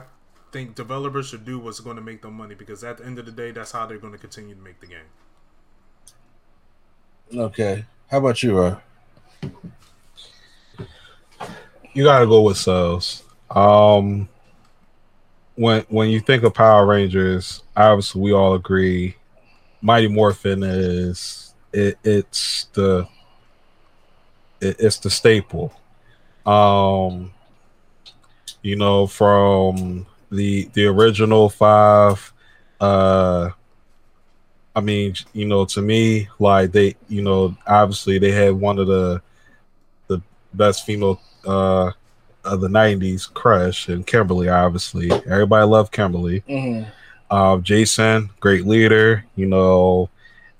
think developers should do what's going to make them money because at the end of the day that's how they're going to continue to make the game Okay. How about you, Roy? You gotta go with sales. Um, when when you think of Power Rangers, obviously we all agree, Mighty Morphin is it, it's the it, it's the staple. Um, you know, from the the original five, uh, I mean, you know, to me, like they, you know, obviously they had one of the the best female uh of the 90s crush and kimberly obviously everybody loved kimberly Mm-hmm. uh, jason great leader you know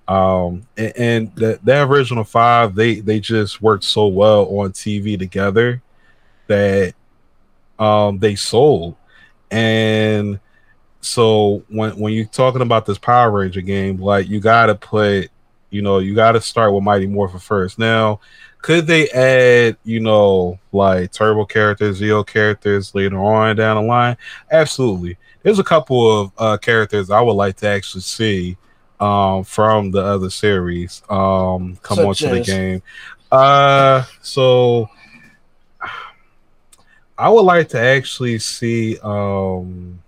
um and, and the, the original five they they just worked so well on tv together that um they sold and so when when you're talking about this power ranger game like you gotta put you know you gotta start with mighty morphin first now could they add, you know, like turbo characters, Zeo characters later on down the line? Absolutely. There's a couple of uh, characters I would like to actually see um, from the other series um, come Such onto the game. Uh, so I would like to actually see um,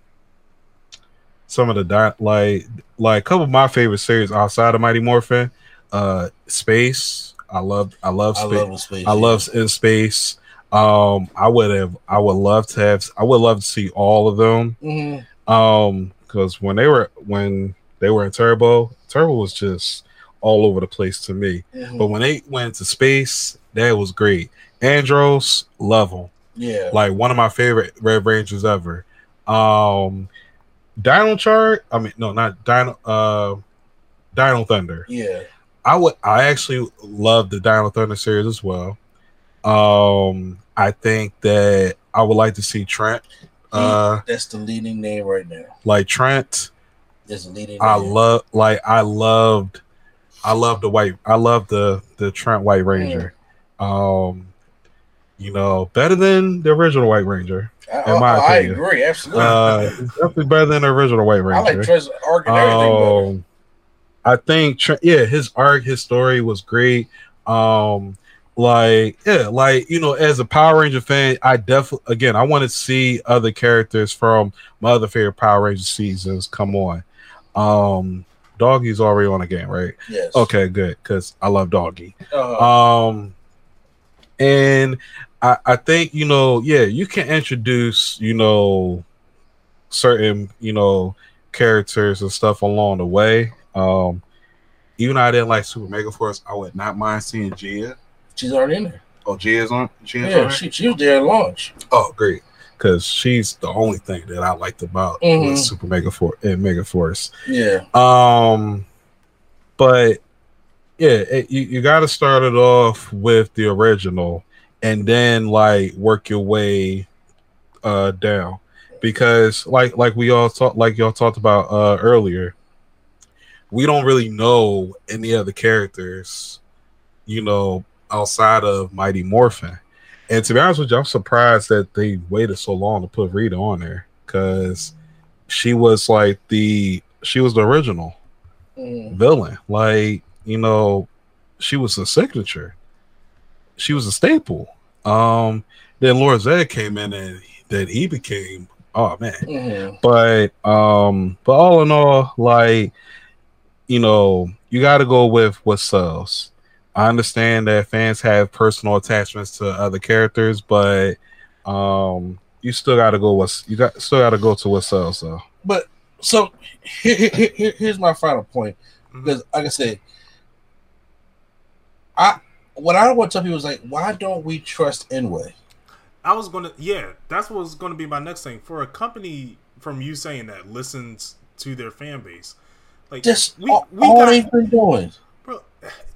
some of the di- like like a couple of my favorite series outside of Mighty Morphin. Uh, Space. I love I love I space. love space. I love in space. Um, I would have, I would love to have, I would love to see all of them. Mm-hmm. Um, because when they were when they were in Turbo, Turbo was just all over the place to me. Mm-hmm. But when they went to space, that was great. Andros, love him. Yeah. Like one of my favorite Red Rangers ever. Um, Dino Charge. I mean, no, not Dino. Uh, Dino Thunder. yeah. I would. I actually love the Dino Thunder series as well. Um, I think that I would like to see Trent. Uh, That's the leading name right now. like Trent. That's the leading I name. love. Like I loved. I love the white. I love the the Trent White Ranger. Um, you know, better than the original White Ranger. I, in my I, I opinion. agree, absolutely. Uh, definitely better than the original White Ranger. I like Trent's arc and everything. Um, I think yeah, his arc, his story was great. Um, like yeah, like you know, as a Power Ranger fan, I definitely again I want to see other characters from my other favorite Power Ranger seasons come on. Um, Doggie's already on again, right? Yes. Okay, good, because I love Doggie. Uh, Um, and I, I think you know, yeah, you can introduce you know certain you know characters and stuff along the way. Um, even though I didn't like Super Mega Force, I would not mind seeing Gia. she's already in there. Oh, Gia's on. Gia's Yeah, on. she, she was there at launch. oh, great, because she's the only thing that I liked about Mhm. Super Mega Force and Mega Force. Yeah. Um, but yeah, it, you, you got to start it off with the original and then like work your way uh down because like like we all talked like y'all talked about uh earlier we don't really know any other characters you know outside of mighty morphin and to be honest with you i'm surprised that they waited so long to put rita on there because she was like the she was the original Mm. villain. Like, you know, she was a signature. She was a staple. Um, then Lord Zedd came in and then he became oh man. Mhm. But um, but all in all, like, you know, you gotta go with what sells. I understand that fans have personal attachments to other characters, but um you still gotta go with you got still gotta go to what sells though. But so here, here, here- here's my final point because, like I said, I what I want to tell people is like, why don't we trust nWay? I was gonna, yeah, that's what was gonna be my next thing. For a company from you saying that listens to their fan base, like Just we all, we all got, they've been doing. bro.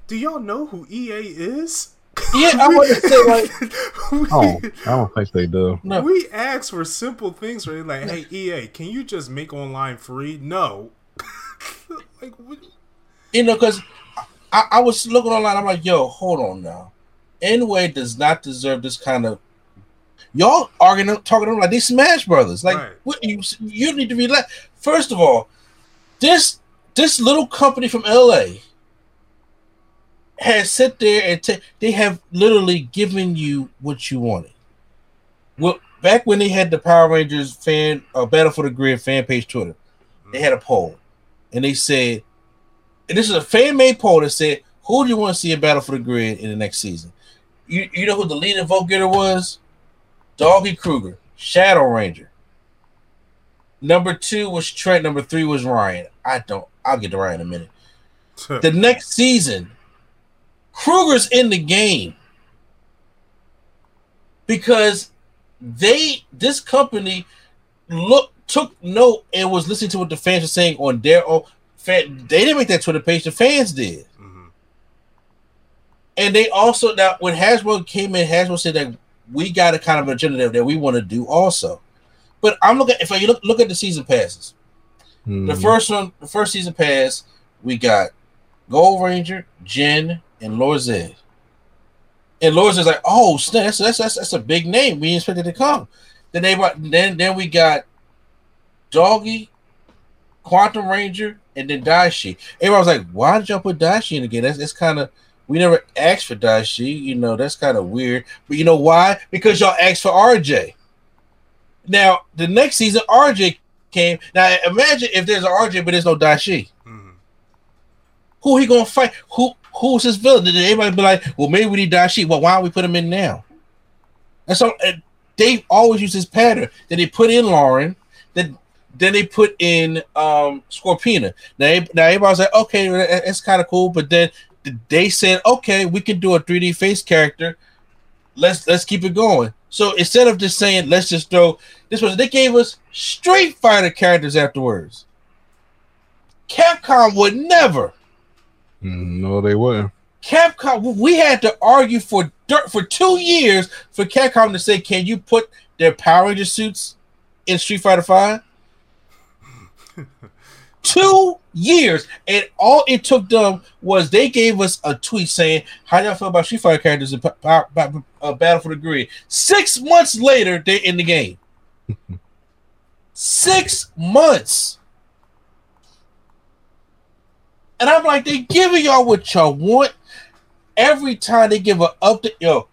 Do y'all know who EA is? Yeah, I want to say like, we, Oh, I don't think they do. no, we ask for simple things, right? Like, hey EA, can you just make online free? No. like, what? you know, because I, I was looking online. I'm like, yo, hold on now. nWay does not deserve this kind of. Y'all arguing, talking to them like they Smash Brothers. Like, Right. what, you you need to relax. First of all, this this little company from LA has sit there and ta- they have literally given you what you wanted. Well, back when they had the Power Rangers fan uh, Battle for the Grid fan page Twitter, they had a poll, and they said, and this is a fan made poll that said, "Who do you want to see in Battle for the Grid in the next season?" You you know who the leading vote getter was? Doggie Kruger, Shadow Ranger. Number two was Trent. Number three was Ryan. I don't. I'll get to Ryan in a minute. The next season, Kruger's in the game because they this company look took note and was listening to what the fans were saying on their own. Fan, they didn't make that Twitter page. The fans did, Mhm. and they also now when Hasbro came in, Hasbro said that we got a kind of agenda that, we want to do also. But I'm looking if you look look at the season passes. The Mhm. first one, the first season pass, we got Gold Ranger, Jen, and Lord Zedd. And Lord Zedd's like, oh, that's, that's that's that's a big name. We expected to come. Then they brought- then then we got Doggie, Quantum Ranger, and then Daishi. Everybody was like, why did y'all put Daishi in again? That's that's kind of we never asked for Daishi. You know, that's kind of weird. But you know why? Because y'all asked for RJ. Now the next season, RJ came. Now imagine if there's an RJ, but there's no Daishi. Mhm. Who he gonna fight? Who who's his villain? Did anybody be like, well, maybe we need Daishi? Well, why don't we put him in now? And so and they've always used this pattern. that they put in Lauren. Then then they put in um Scorpina. Now, now everybody's like, okay, it's kind of cool. But then they said, okay, we can do a 3D face character. let's let's keep it going. So instead of just saying let's just throw this was they gave us Street Fighter characters afterwards. Capcom would never. Mm, No, they wouldn't. Capcom, we had to argue for dirt for two years for Capcom to say, "Can you put their Power Ranger suits in Street Fighter Five? Two years, and all it took them was they gave us a tweet saying, "How y'all feel about Street Fighter characters in uh, Battle for the Grid?" Six months later, they're in the game. Six months. And I'm like, they giving y'all what y'all want. Every time they give an update, yo,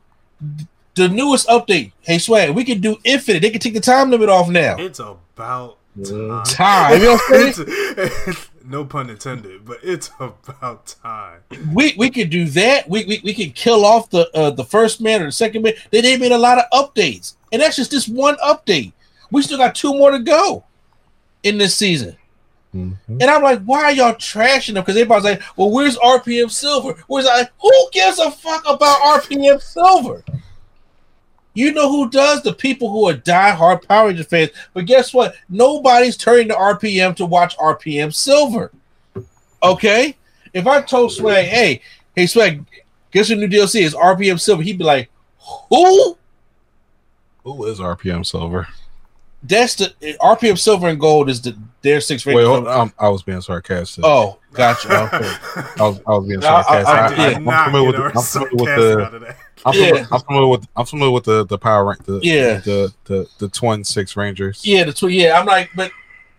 the newest update, hey Swag, we can do infinite. They can take the time limit off now. It's about. Time. Time. You know what I'm saying? It's- no pun intended, but it's about time. we we could do that. We we, we could kill off the uh, the first man or the second man. They they made a lot of updates, and that's just this one update. We still got two more to go in this season. Mhm. And I'm like, why are y'all trashing them? Because everybody's like, well, where's RPM Silver? Where's I? Who gives a fuck about RPM Silver? You know who does? The people who are die-hard Power Ranger fans. But guess what? Nobody's turning to RPM to watch RPM Silver. Okay? If I told Swag, hey, hey Swag, guess what new DLC is? RPM Silver, he'd be like, who? Who is RPM Silver? That's the RPM Silver and Gold is the their six Wait, hold, um, I was being sarcastic. Oh, gotcha. Okay. I was, I was being I- sarcastic. I- I, I did am not familiar with the, I'm familiar with the out of that. I'm, Yeah. familiar, I'm familiar with I'm familiar with the the power rank the Yeah. the the, the twin six rangers. Yeah, the tw- yeah. I'm like, but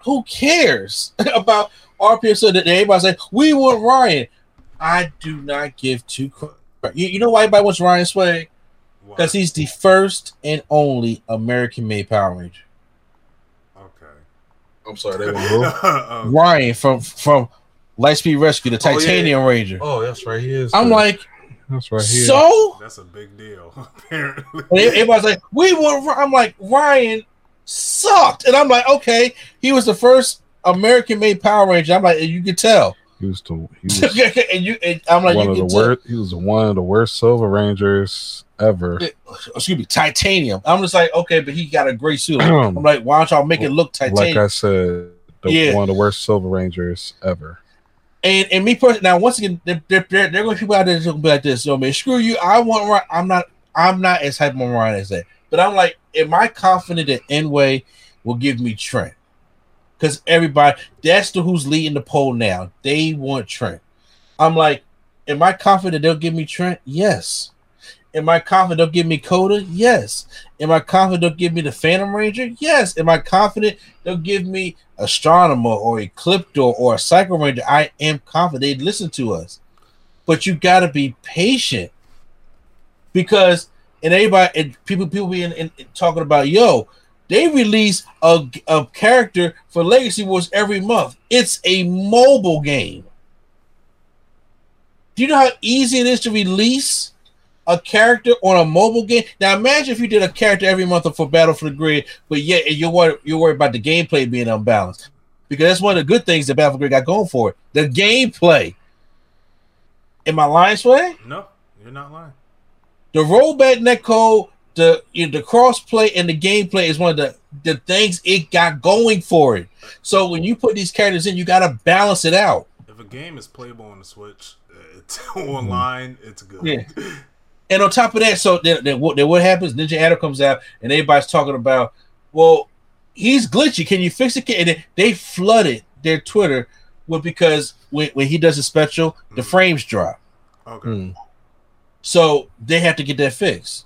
who cares about RPM? So that everybody's like, we want Ryan. I do not give two. You, you know why everybody wants Ryan Swag? Because he's the first and only American-made Power Ranger. okay. I'm sorry, they were who? Ryan from from Lightspeed Rescue, the Oh, yeah. Titanium Ranger. Oh, that's right. He is. I'm the- like, that's right here. so That's a big deal, apparently. And everybody's like, we want. Ry-" I'm like, Ryan sucked, and I'm like, okay, he was the first American-made Power Ranger. I'm like, you can tell. he was the he was and you, and I'm like, one you of can the tell. worst. He was one of the worst Silver Rangers ever. excuse me, titanium. I'm just like, okay, but he got a great suit. I'm like, why don't y'all make it look titanium? like? I said, the, Yeah. one of the worst Silver Rangers ever. And and me personally, now once again, there there are going to be people out there going to be like this. So man, screw you. I want Ryan. I'm not. I'm not as hype on Ryan as that. But I'm like, am I confident that nWay will give me Trent? Because everybody, that's the who's leading the poll now. They want Trent. I'm like, am I confident they'll give me Trent? Yes. Am I confident they'll give me Koda? Yes. Am I confident they'll give me the Phantom Ranger? Yes. Am I confident they'll give me Astronema or Ecliptor or a Psycho Ranger? I am confident they'd listen to us. But you got to be patient because, and everybody, and people, people be in, in, in talking about, yo, they release a, a character for Legacy Wars every month. It's a mobile game. Do you know how easy it is to release a character on a mobile game? Now imagine if you did a character every month for Battle for the Grid, but yet you're worried, you're worried about the gameplay being unbalanced. Because that's one of the good things that Battle for the Grid got going for it. The gameplay. Am I lying, Sway? no, you're not lying. The rollback netcode, the you know, the crossplay and the gameplay is one of the, the things it got going for it. So when you put these characters in, you gotta balance it out. If a game is playable on the Switch, uh, it's online, it's good. Yeah. And on top of that, so then, then, what, then what happens? Ninja Adam comes out and everybody's talking about, well, he's glitchy. Can you fix it? And they, they flooded their Twitter with because when, when he does a special, the Mhm. frames drop. Okay. Hmm. So they have to get that fixed.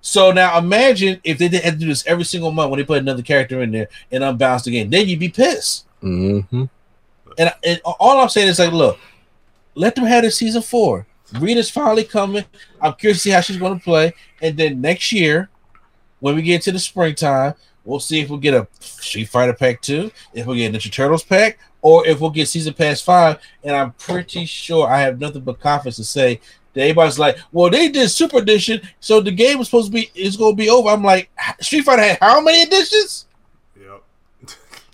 So now imagine if they did have to do this every single month when they put another character in there and unbalance the game, then you'd be pissed. Mm-hmm. And, and all I'm saying is like, look, let them have this season four. Rita's finally coming. I'm curious to see how she's going to play. And then next year, when we get into the springtime, we'll see if we'll get a Street Fighter Pack 2, if we'll get Ninja Turtles pack, or if we'll get Season Pass 5. And I'm pretty sure I have nothing but confidence to say that everybody's like, well, they did Super Edition, so the game was supposed to be is going to be over. I'm like, Street Fighter had how many editions?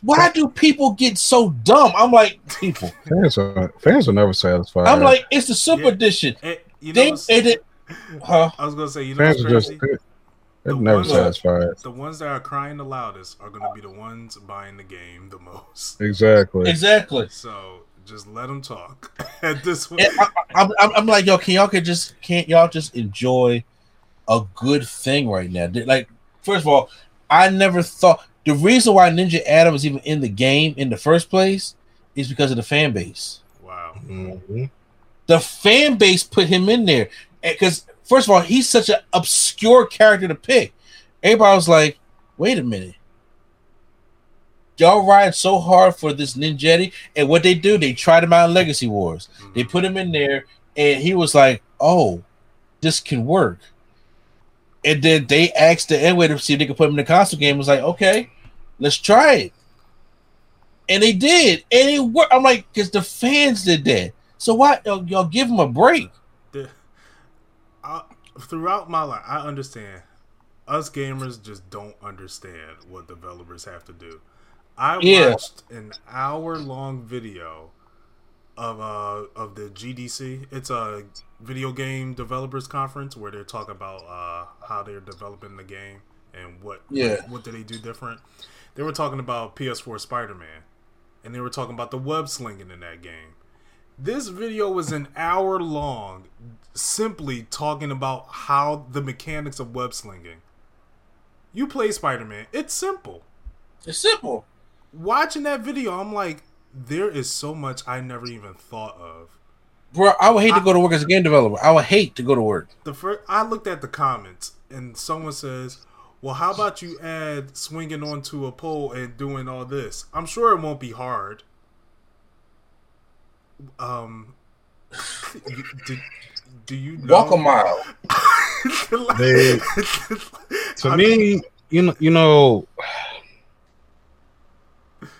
Yep. Why do people get so dumb? I'm like, people. Fans are fans are never satisfied. I'm like, it's the Super Yeah. Edition. And, you know, They, what's- it- Huh? I was gonna say, you know Fans what's are just crazy? they're The never ones- satisfied. The ones that are crying the loudest are gonna be the ones buying the game the most. Exactly. Exactly. So just let them talk at this point. I, I'm, I'm, I'm like, yo, can y'all can just can't y'all just enjoy a good thing right now? Like, first of all, I never thought the reason why Ninja Adam is even in the game in the first place is because of the fan base. Wow. Mhm. The fan base put him in there because first of all, he's such an obscure character to pick. Everybody was like, wait a minute. Y'all ride so hard for this Ninjetti, and what they do, they tried him out in Legacy Wars. They put him in there, and he was like, "Oh, this can work." And then they asked the nWay to see if they could put him in the console game. It was like, "Okay, let's try it," and they did, and it worked. I'm like, because the fans did that, so why y'all, y'all give him a break? The- I, throughout my life, I understand. Us gamers just don't understand what developers have to do. I Yeah. watched an hour long video of uh of the GDC. It's a video game developers conference where they're talking about uh how they're developing the game and what Yeah. what do they do different. They were talking about PS4 Spider-Man and they were talking about the web slinging in that game. This video was an hour long, simply talking about how the mechanics of web slinging. You play Spider Man, it's simple. It's simple. Watching that video, I'm like, there is so much I never even thought of. Bro, I would hate to go to work as a game developer. I would hate to go to work. The first, I looked at the comments, and someone says, "Well, how about you add swinging onto a pole and doing all this? I'm sure it won't be hard." Um, do, do you know? Walk a mile. Like- They- to I me, you know, you know,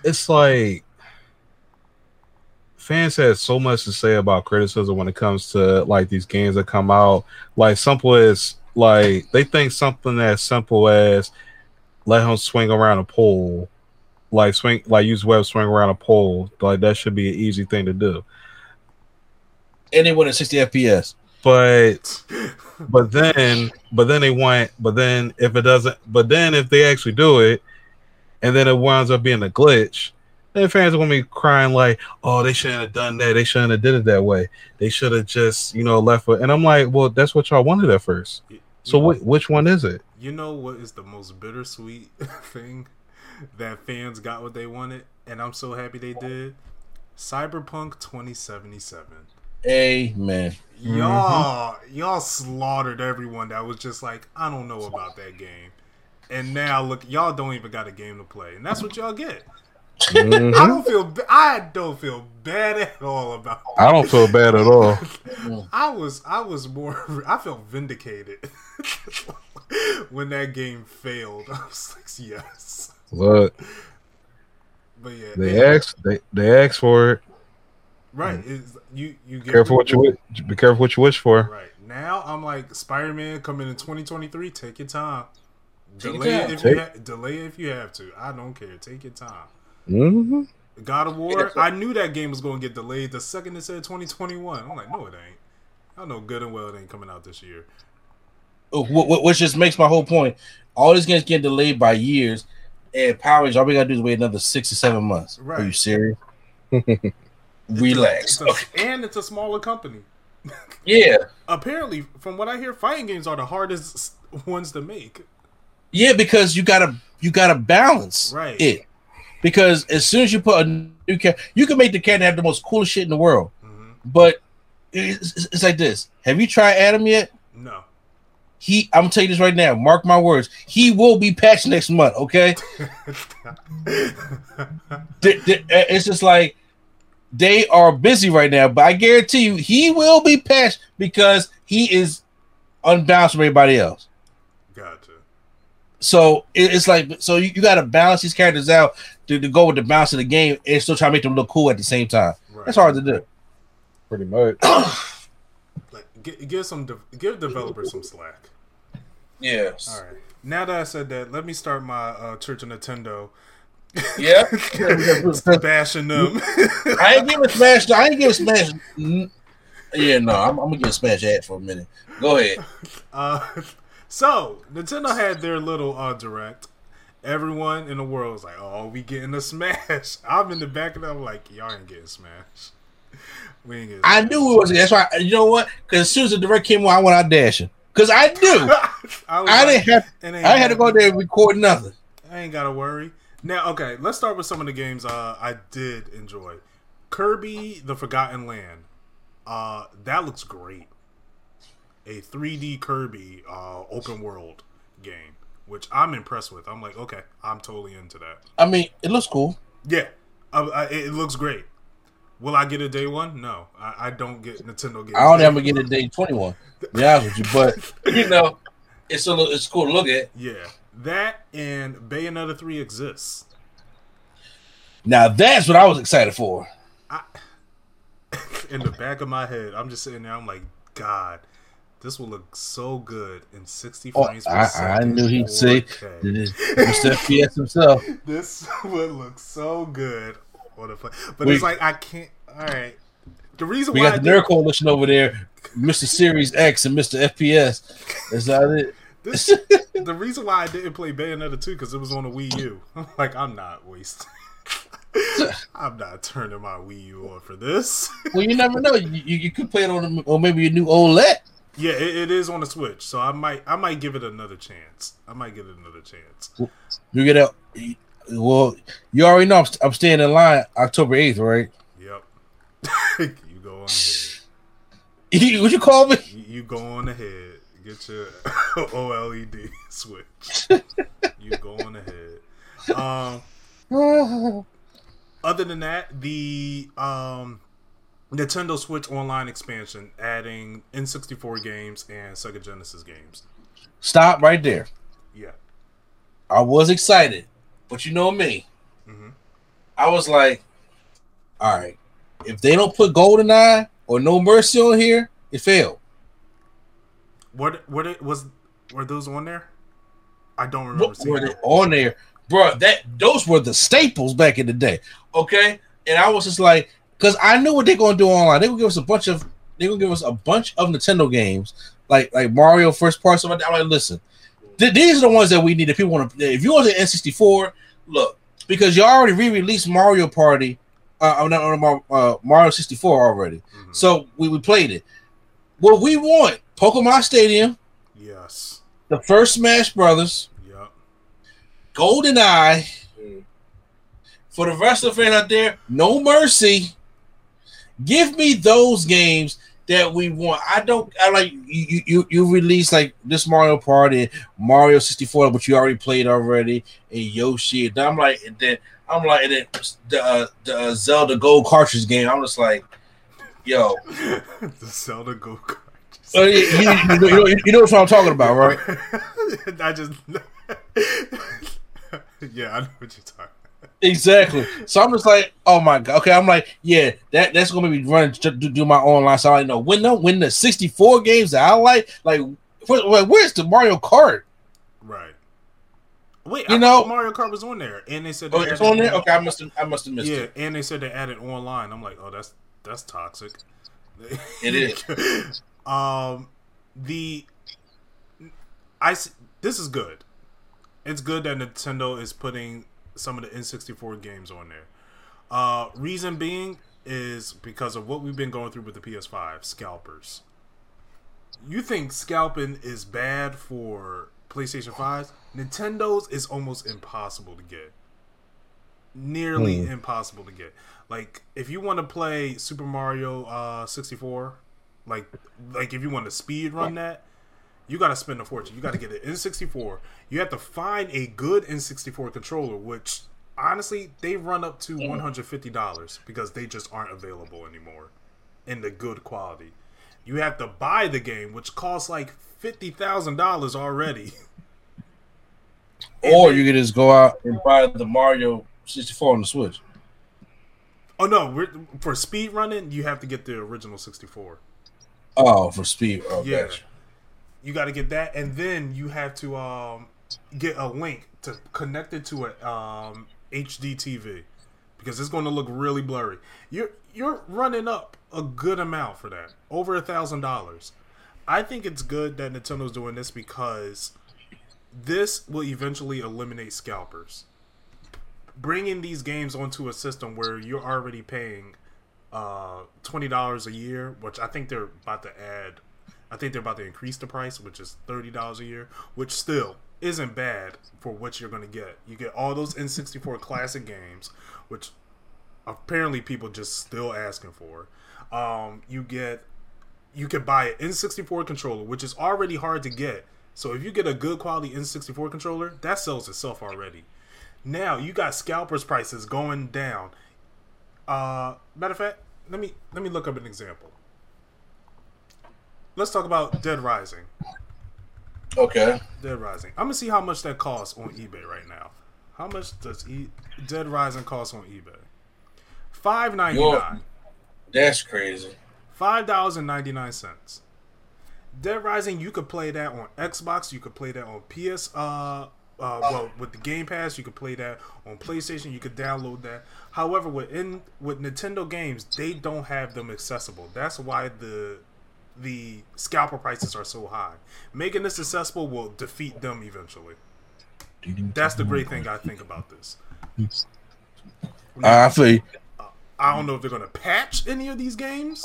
it's like fans had so much to say about criticism when it comes to like these games that come out. Like simple as like they think something as simple as let him swing around a pole, like swing, like use web swing around a pole. Like that should be an easy thing to do. And they went at 60 FPS. but but then but then they want but then if it doesn't but then if they actually do it and then it winds up being a glitch then fans are gonna be crying like oh they shouldn't have done that they shouldn't have did it that way they should have just you know left it and i'm like well that's what y'all wanted at first so wh- which one is it You know what is the most bittersweet thing that fans got what they wanted, and I'm so happy they did. Cyberpunk 2077. Amen. Y'all, y'all slaughtered everyone that was just like, I don't know about that game. And now look, y'all don't even got a game to play, and that's what y'all get. Mhm. I don't feel, I don't feel bad at all about. i don't feel bad at all I was, I was more, I felt vindicated when that game failed. I was like, yes, look but yeah, they it- asked they, they asked for it right. It's, you, you get careful what you wish be careful what you wish for Right now, I'm like Spider Man coming in 2023. Take your time. Take your delay time. it if Take- you ha- delay it if you have to. I don't care. Take your time. Hmm God of War. Yeah, so- I knew that game was going to get delayed the second it said 2021. I'm like, no, it ain't. I know good and well it ain't coming out this year. Wh- wh- Which just makes my whole point. All these games get delayed by years, and Power Rangers, all we gotta do is wait another six to seven months. Are you serious? Relax. It's a- and it's a smaller company. Yeah, Apparently, from what I hear, fighting games are the hardest ones to make. yeah, because you gotta you gotta balance Right. it. Because as soon as you put a new character, you can make the character have the most coolest shit in the world. Mhm. But it's, it's- like this. Have you tried Adam yet? No. He, I'm gonna tell you this right now. Mark my words. He will be patched next month. Okay. Uh, it's just like they are busy right now, but I guarantee you he will be patched because he is unbalanced from everybody else. gotcha. So it- it's like so you, you got to balance these characters out to, to go with the bounce of the game and still try to make them look cool at the same time. Right. That's hard to do. pretty much Like, gi- give some de- give developers some slack. Yes. All right. Now that I said that, let me start my uh, Church of Nintendo Yeah. bashing them. I ain't giving Smash. I ain't giving Smash Yeah, no, I'm, I'm gonna get a smash ad for a minute. Go ahead. Uh, so Nintendo had their little uh, direct. Everyone in the world is like, "Oh, we getting a Smash." I'm in the back of them like, "Y'all ain't getting smashed." We ain't getting. I knew it was. That's why. You know what? Because as soon as the direct came on, I went out dashing. Because I knew I, I like, didn't have. I had to go there and record nothing. I ain't gotta worry. Now, okay, let's start with some of the games uh, I did enjoy. Kirby: The Forgotten Land. Uh, that looks great. A 3D Kirby uh, open world game, which I'm impressed with. I'm like, okay, I'm totally into that. I mean, it looks cool. Yeah, uh, uh, it looks great. Will I get a day one? No, I, I don't get Nintendo games. I don't ever get a day twenty one. Honest with you, but you know, it's a little, it's cool to look at. Yeah, that and Bayonetta three exists. Now that's what I was excited for. in the back of my head, I'm just sitting there. I'm like, God, this will look so good in 60 Oh, frames per I, I knew he'd say 4K. that it's Mr. FPS himself. this would look so good on a play. But We- it's like I can't. All right. The reason We why got I the Nerd Coalition over there, Mr. Series X and Mr. FPS. That's not it. this, the reason why I didn't play Bayonetta 2 because it was on a Wii U. I'm like, I'm not wasting. I'm not turning my Wii U on for this. Well, you never know. You, you, you could play it on, or maybe a new OLED. Yeah, it, it is on the Switch, so I might I might give it another chance. I might give it another chance. You get out. Well, you already know I'm, I'm staying in line October 8th, right? Yep. you go on ahead. You, what you call me? You, you go on ahead. Get your OLED switch. you go on ahead. Um, other than that, the um, Nintendo Switch Online expansion, adding N64 games and Sega Genesis games. Stop right there. Yeah. I was excited, but you know me. Mhm. I was like, all right, if they don't put GoldenEye or No Mercy on here, it failed. What what it was were those on there? I don't remember What seeing were they on there, bro? That those were the staples back in the day. Okay, and I was just like, because I knew what they're gonna do online. They gonna give us a bunch of they're gonna give us a bunch of Nintendo games, like like Mario first part stuff like that. I'm like, listen, th- these are the ones that we need. If people want to, if you want the N64, look, because you already re-released Mario Party, uh, uh, not, uh, uh, Mario 64 already. Mhm. So we, we played it. What we want, Pokemon Stadium, Yes. the first Smash Brothers. Yep. Golden Eye. For the rest of the fans out there, no mercy. Give me those games that we want. I don't. I like you. You you release like this Mario Party, Mario sixty four, but you already played already, and Yoshi. And I'm like, and then I'm like, and then the uh, the uh, Zelda Gold cartridge game. I'm just like, yo, the Zelda Gold cartridge. uh, you, you, you know, you know what I'm talking about, right? I just yeah, I know what you're talking. Exactly. So I'm just like, oh my god. Okay, I'm like, yeah, that that's gonna be running to do, my online. So I know when the when the 64 games that I like, like, where, where- where's the Mario Kart? Right. Wait, You I know- Mario Kart was on there, and they said they Oh, it's on there. Okay, I must have I must have missed Yeah, it. and they said they added online. I'm like, oh, that's that's toxic. It is. um, the I this is good. It's good that Nintendo is putting some of the N64 games on there. Uh, reason being is because of what we've been going through with the PS5 scalpers. You think scalping is bad for PlayStation 5s? Nintendo's is almost impossible to get. Nearly Hmm. impossible to get. Like if you want to play Super Mario uh 64, like like if you want to speed run that, you got to spend a fortune. You got to get an N64. You have to find a good N64 controller, which honestly they run up to one hundred fifty dollars because they just aren't available anymore in the good quality. You have to buy the game, which costs like fifty thousand dollars already. Or you can just go out and buy the Mario 64 on the Switch. Oh no, we're, for speed running, you have to get the original sixty four. Oh, for speed. Oh, Yeah. gotcha. You got to get that, and then you have to um, get a link to connect it to a um, HD TV. because it's going to look really blurry. You're you're running up a good amount for that, over a thousand dollars. I think it's good that Nintendo's doing this because this will eventually eliminate scalpers. Bringing these games onto a system where you're already paying uh, twenty dollars a year, which I think they're about to add. I think they're about to increase the price, which is thirty dollars a year, which still isn't bad for what you're to get. You get all those N64 classic games, which apparently people just still asking for. Um, you get you can buy an N64 controller, which is already hard to get. So if you get a good quality N64 controller, that sells itself already. Now you got scalpers prices going down. Uh, matter of fact, let me let me look up an example. Let's talk about Dead Rising. Okay. Dead Rising. I'm gonna see how much that costs on eBay right now. How much does e- Dead Rising cost on eBay? Five ninety nine. That's crazy. Five dollars and ninety nine cents. Dead Rising, you could play that on Xbox. You could play that on PS. Uh, uh, well, with the Game Pass, you could play that on PlayStation. You could download that. However, within with Nintendo games, they don't have them accessible. That's why the the scalper prices are so high. Making this accessible will defeat them eventually. That's the great thing I think about this. I feel you. Uh, I don't know if they're gonna patch any of these games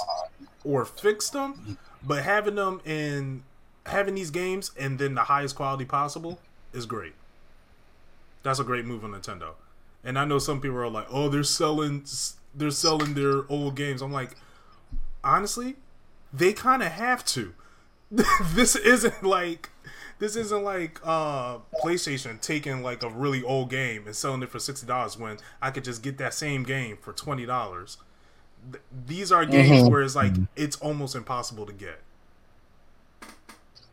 or fix them, but having them in having these games and then the highest quality possible is great. That's a great move on Nintendo. And I know some people are like, "Oh, they're selling they're selling their old games." I'm like, honestly, they kind of have to. this isn't like this isn't like uh PlayStation taking like a really old game and selling it for sixty dollars when I could just get that same game for twenty dollars. Th- these are games Mhm. where it's like it's almost impossible to get,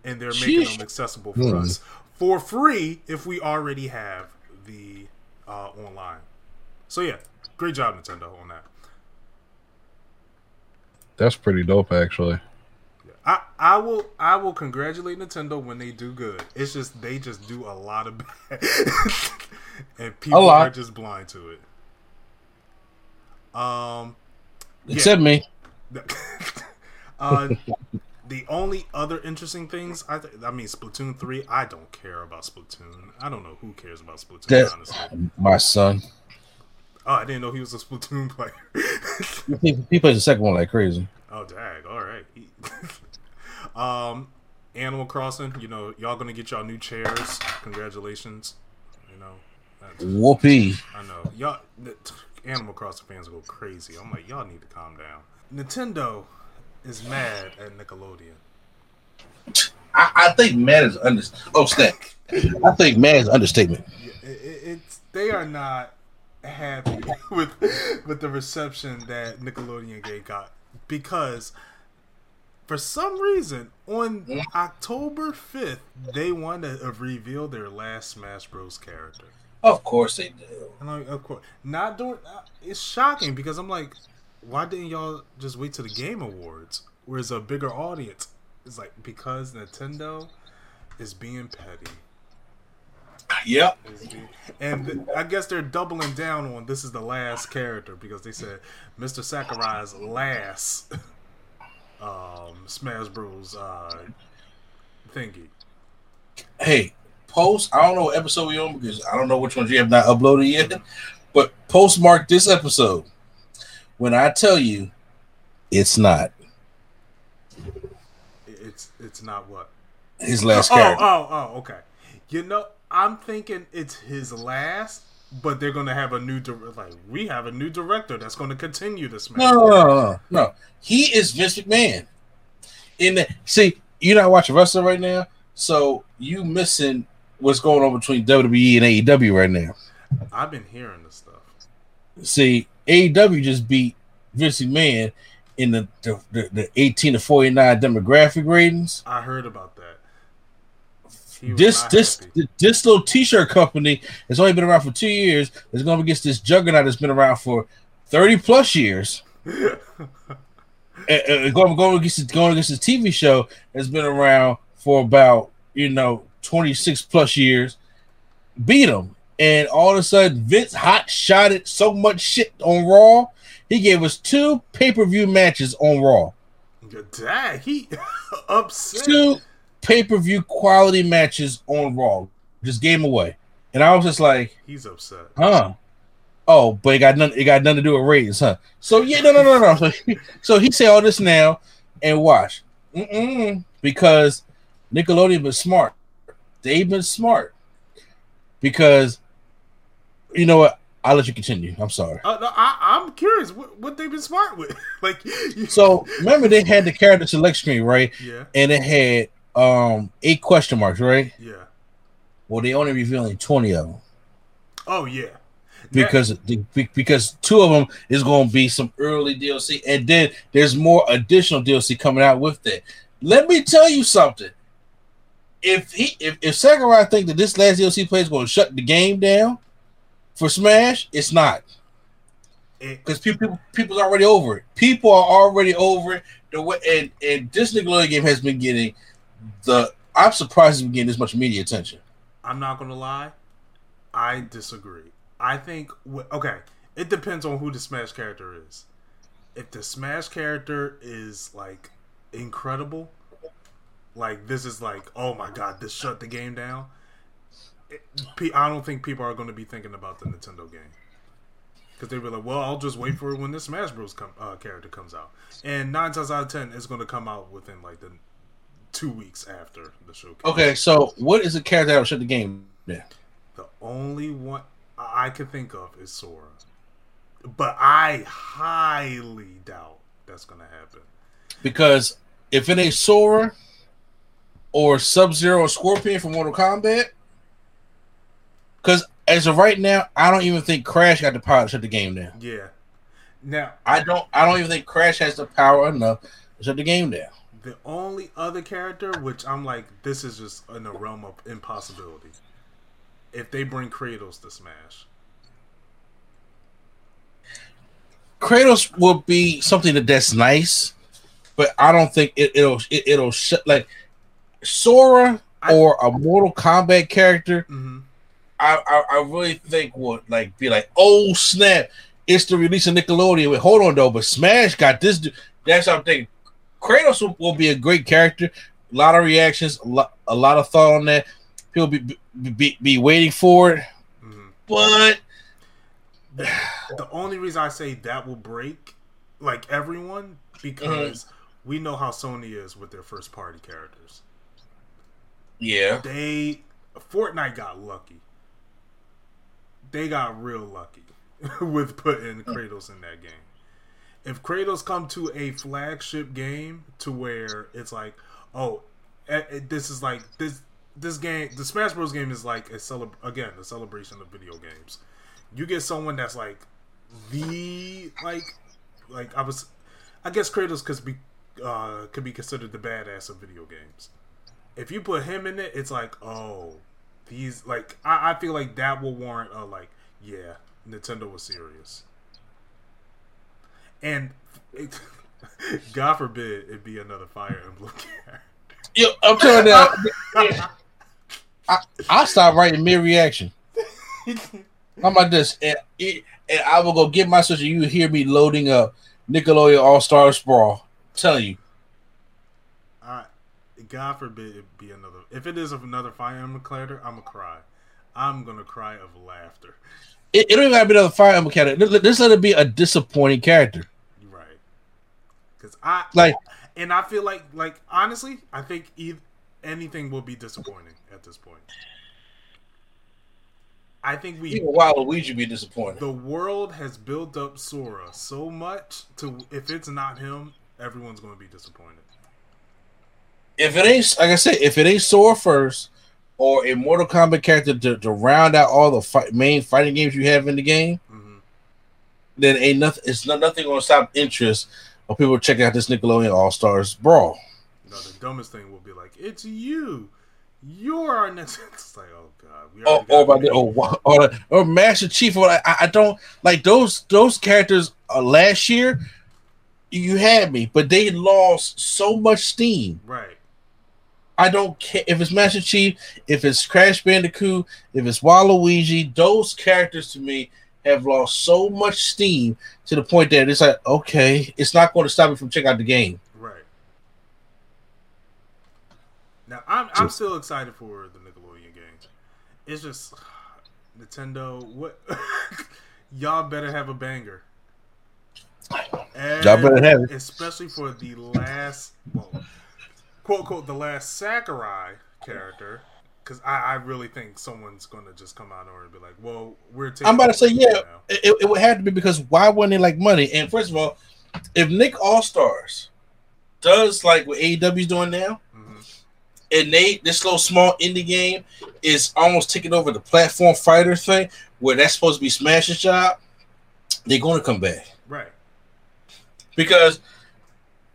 and they're making them accessible for Hmm. us for free if we already have the uh, online. So yeah, great job Nintendo on that. That's pretty dope, actually. I, I will I will congratulate Nintendo when they do good. It's just they just do a lot of bad, and people lot. are just blind to it. Um, Except me. uh, the only other interesting things I th- I mean Splatoon three. I don't care about Splatoon. I don't know who cares about Splatoon. That- honestly, My son. Oh, I didn't know he was a Splatoon player. He, he plays the second one like crazy. Oh, dag. All right. um, Animal Crossing. You know, y'all gonna get y'all new chairs. Congratulations. You know, Whoopee. I know y'all. Animal Crossing fans go crazy. I'm like, y'all need to calm down. Nintendo is mad at Nickelodeon. I, I think mad is under. Oh, snap. I think mad is understatement. Yeah, it, it, it's they are not happy with with the reception that Nickelodeon game got because for some reason on October 5th they wanted to reveal their last Smash Bros character. Of course they do. And like, of course, not doing. uh, It's shocking because I'm like, why didn't y'all just wait to the Game Awards, where it's a bigger audience? It's like because Nintendo is being petty. Yep. And I guess they're doubling down on this is the last character because they said Mr. Sakurai's last um, Smash Bros. Uh, thingy. Hey, post. I don't know what episode we on because I don't know which ones you have not uploaded yet. But postmark this episode when I tell you it's not It's it's not what. his last Oh, character. oh, oh, okay. You know, I'm thinking it's his last, but they're gonna have a new dir- like we have a new director that's gonna continue this. No, no, no, no, no. He is Vince McMahon. In the see, you're not watching wrestling right now, so you missing what's going on between WWE and AEW right now. I've been hearing this stuff. See, AEW just beat Vince McMahon in the the, the, the 18 to 49 demographic ratings. I heard about that. This this happy. this little t-shirt company has only been around for two years. Is going against this juggernaut that's been around for 30 plus years. uh, uh, going going against going against this TV show that's been around for about you know 26 plus years. Beat him and all of a sudden Vince hot shotted so much shit on Raw. He gave us two pay per view matches on Raw, Dang, he upset. two pay per view quality matches on Raw. Just gave 'em away, and I was just like, He's upset. huh. Oh, but it got nothing. It got nothing to do with ratings, huh? So yeah, no, no, no, no. So he, so he say all this now, and watch, Mm-mm, because Nickelodeon been smart. They've been smart because you know what? I'll let you continue. I'm sorry. Uh, no, I, I'm curious what, what they've been smart with. like, you, So remember they had the character select screen, right? yeah, And it had um eight question marks, right? yeah. Well, they only revealing twenty of them Oh yeah. because the, because two of them is going to be some early DLC, and then there's more additional DLC coming out with that. Let me tell you something. If he if, if Sakurai think that this last DLC play is going to shut the game down for Smash, it's not. Because it- because people people's already over it. People are already over it. The way and and this Nickelodeon game has been getting the. I'm surprised been getting this much media attention. I'm not gonna lie. I disagree. I think okay. It depends on who the Smash character is. If the Smash character is like incredible, like this is like oh my god, this shut the game down. It, I don't think people are going to be thinking about the Nintendo game because they be like, well, I'll just wait for it when this Smash Bros. Com- uh, character comes out, and nine times out of ten, it's going to come out within like the two weeks after the show. Okay, so what is the character that will shut the game down? The only one I can think of is Sora. But I highly doubt that's gonna happen. Because if it ain't Sora or Sub Zero or Scorpion from Mortal Kombat, because as of right now, I don't even think Crash got the power to shut the game down. Yeah. Now I don't. I don't even think Crash has the power enough to shut the game down. The only other character which I'm like, this is just in the realm of impossibility. If they bring Kratos to Smash. Kratos will be something that that's nice, but I don't think it, it'll it, it'll shut like Sora I- or a Mortal Kombat character. hmm I, I I really think would like be like, oh snap, it's the release of Nickelodeon. Wait, hold on though, but Smash got this. That's what I'm thinking. Kratos will, will be a great character. A lot of reactions, a lot, a lot of thought on that. People be be, be, waiting for it, hmm but The, the only reason I say that will break like everyone because we know how Sony is with their first party characters. yeah, they Fortnite got lucky. They got real lucky with putting Kratos in that game. If Kratos come to a flagship game to where it's like, oh, eh, eh, this is like this this game, the Smash Bros. game is like a celeb again a celebration of video games. You get someone that's like the like like I was, I guess Kratos could be uh could be considered the badass of video games if you put him in it, it's like, oh, these like I, I feel like that will warrant a like, yeah, Nintendo was serious. And it, God forbid it be another Fire Emblem character. Yo, I'm telling you, I, I'll stop writing mere reaction. How about this? And, it, and I will go get my sister. You hear me loading up Nickelodeon All Stars Brawl. Tell you, I, God forbid it be another. If it is of another Fire Emblem character, I'm gonna cry. I'm gonna cry of laughter. it, it don't even have to be another Fire Emblem character. Let's let it be a disappointing character. Because I Like, and I feel like like honestly, I think eith- anything will be disappointing at this point. I think we even Waluigi be disappointed. the world has built up Sora so much to if it's not him, everyone's going to be disappointed. If it ain't, like I said, if it ain't Sora first or a Mortal Kombat character to, to round out all the fight, main fighting games you have in the game, hmm then ain't nothing. It's not nothing gonna stop interest people checking out this Nickelodeon All Stars Brawl. No, the dumbest thing will be like, "It's you, you're our next." It's like, oh god, we or already or, got by the, wa- or, or Master Chief. Or I, I don't like those those characters. Uh, last year, you had me, but they lost so much steam. right. I I don't care if it's Master Chief, if it's Crash Bandicoot, if it's Waluigi. Those characters to me have lost so much steam to the point that it's like, okay, it's not going to stop me from checking out the game. Right. Now I'm I'm still excited for the Nickelodeon games. It's just Nintendo. What y'all better have a banger. And Y'all better have it. especially for the last, well, quote quote, the last Sakurai character. Because I, I really think someone's going to just come out and be like, "Well, we're taking." I'm about to say, yeah, now." it, it would have to be because why wouldn't they like money? And first of all, if Nick All Stars does like what AEW's doing now, Mhm. and they this little small indie game is almost taking over the platform fighter thing, where that's supposed to be Smash's job, they're going to come back Right. because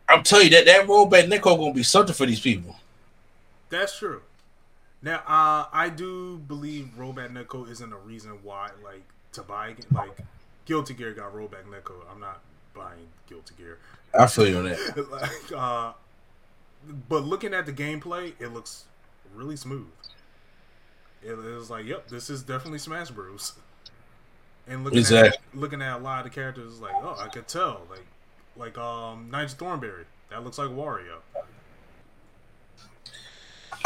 I'm telling you that that rollback netcode going to be something for these people. That's true. Now, uh, I do believe Rollback netcode isn't a reason why, like, to buy like Guilty Gear got Rollback netcode. I'm not buying Guilty Gear. I feel you on that. like, uh, but looking at the gameplay, it looks really smooth. It is like, yep, this is definitely Smash Bros. And looking Exactly. at looking at a lot of the characters, like, oh, I could tell, like, like um, Nigel Thornberry, that looks like Wario.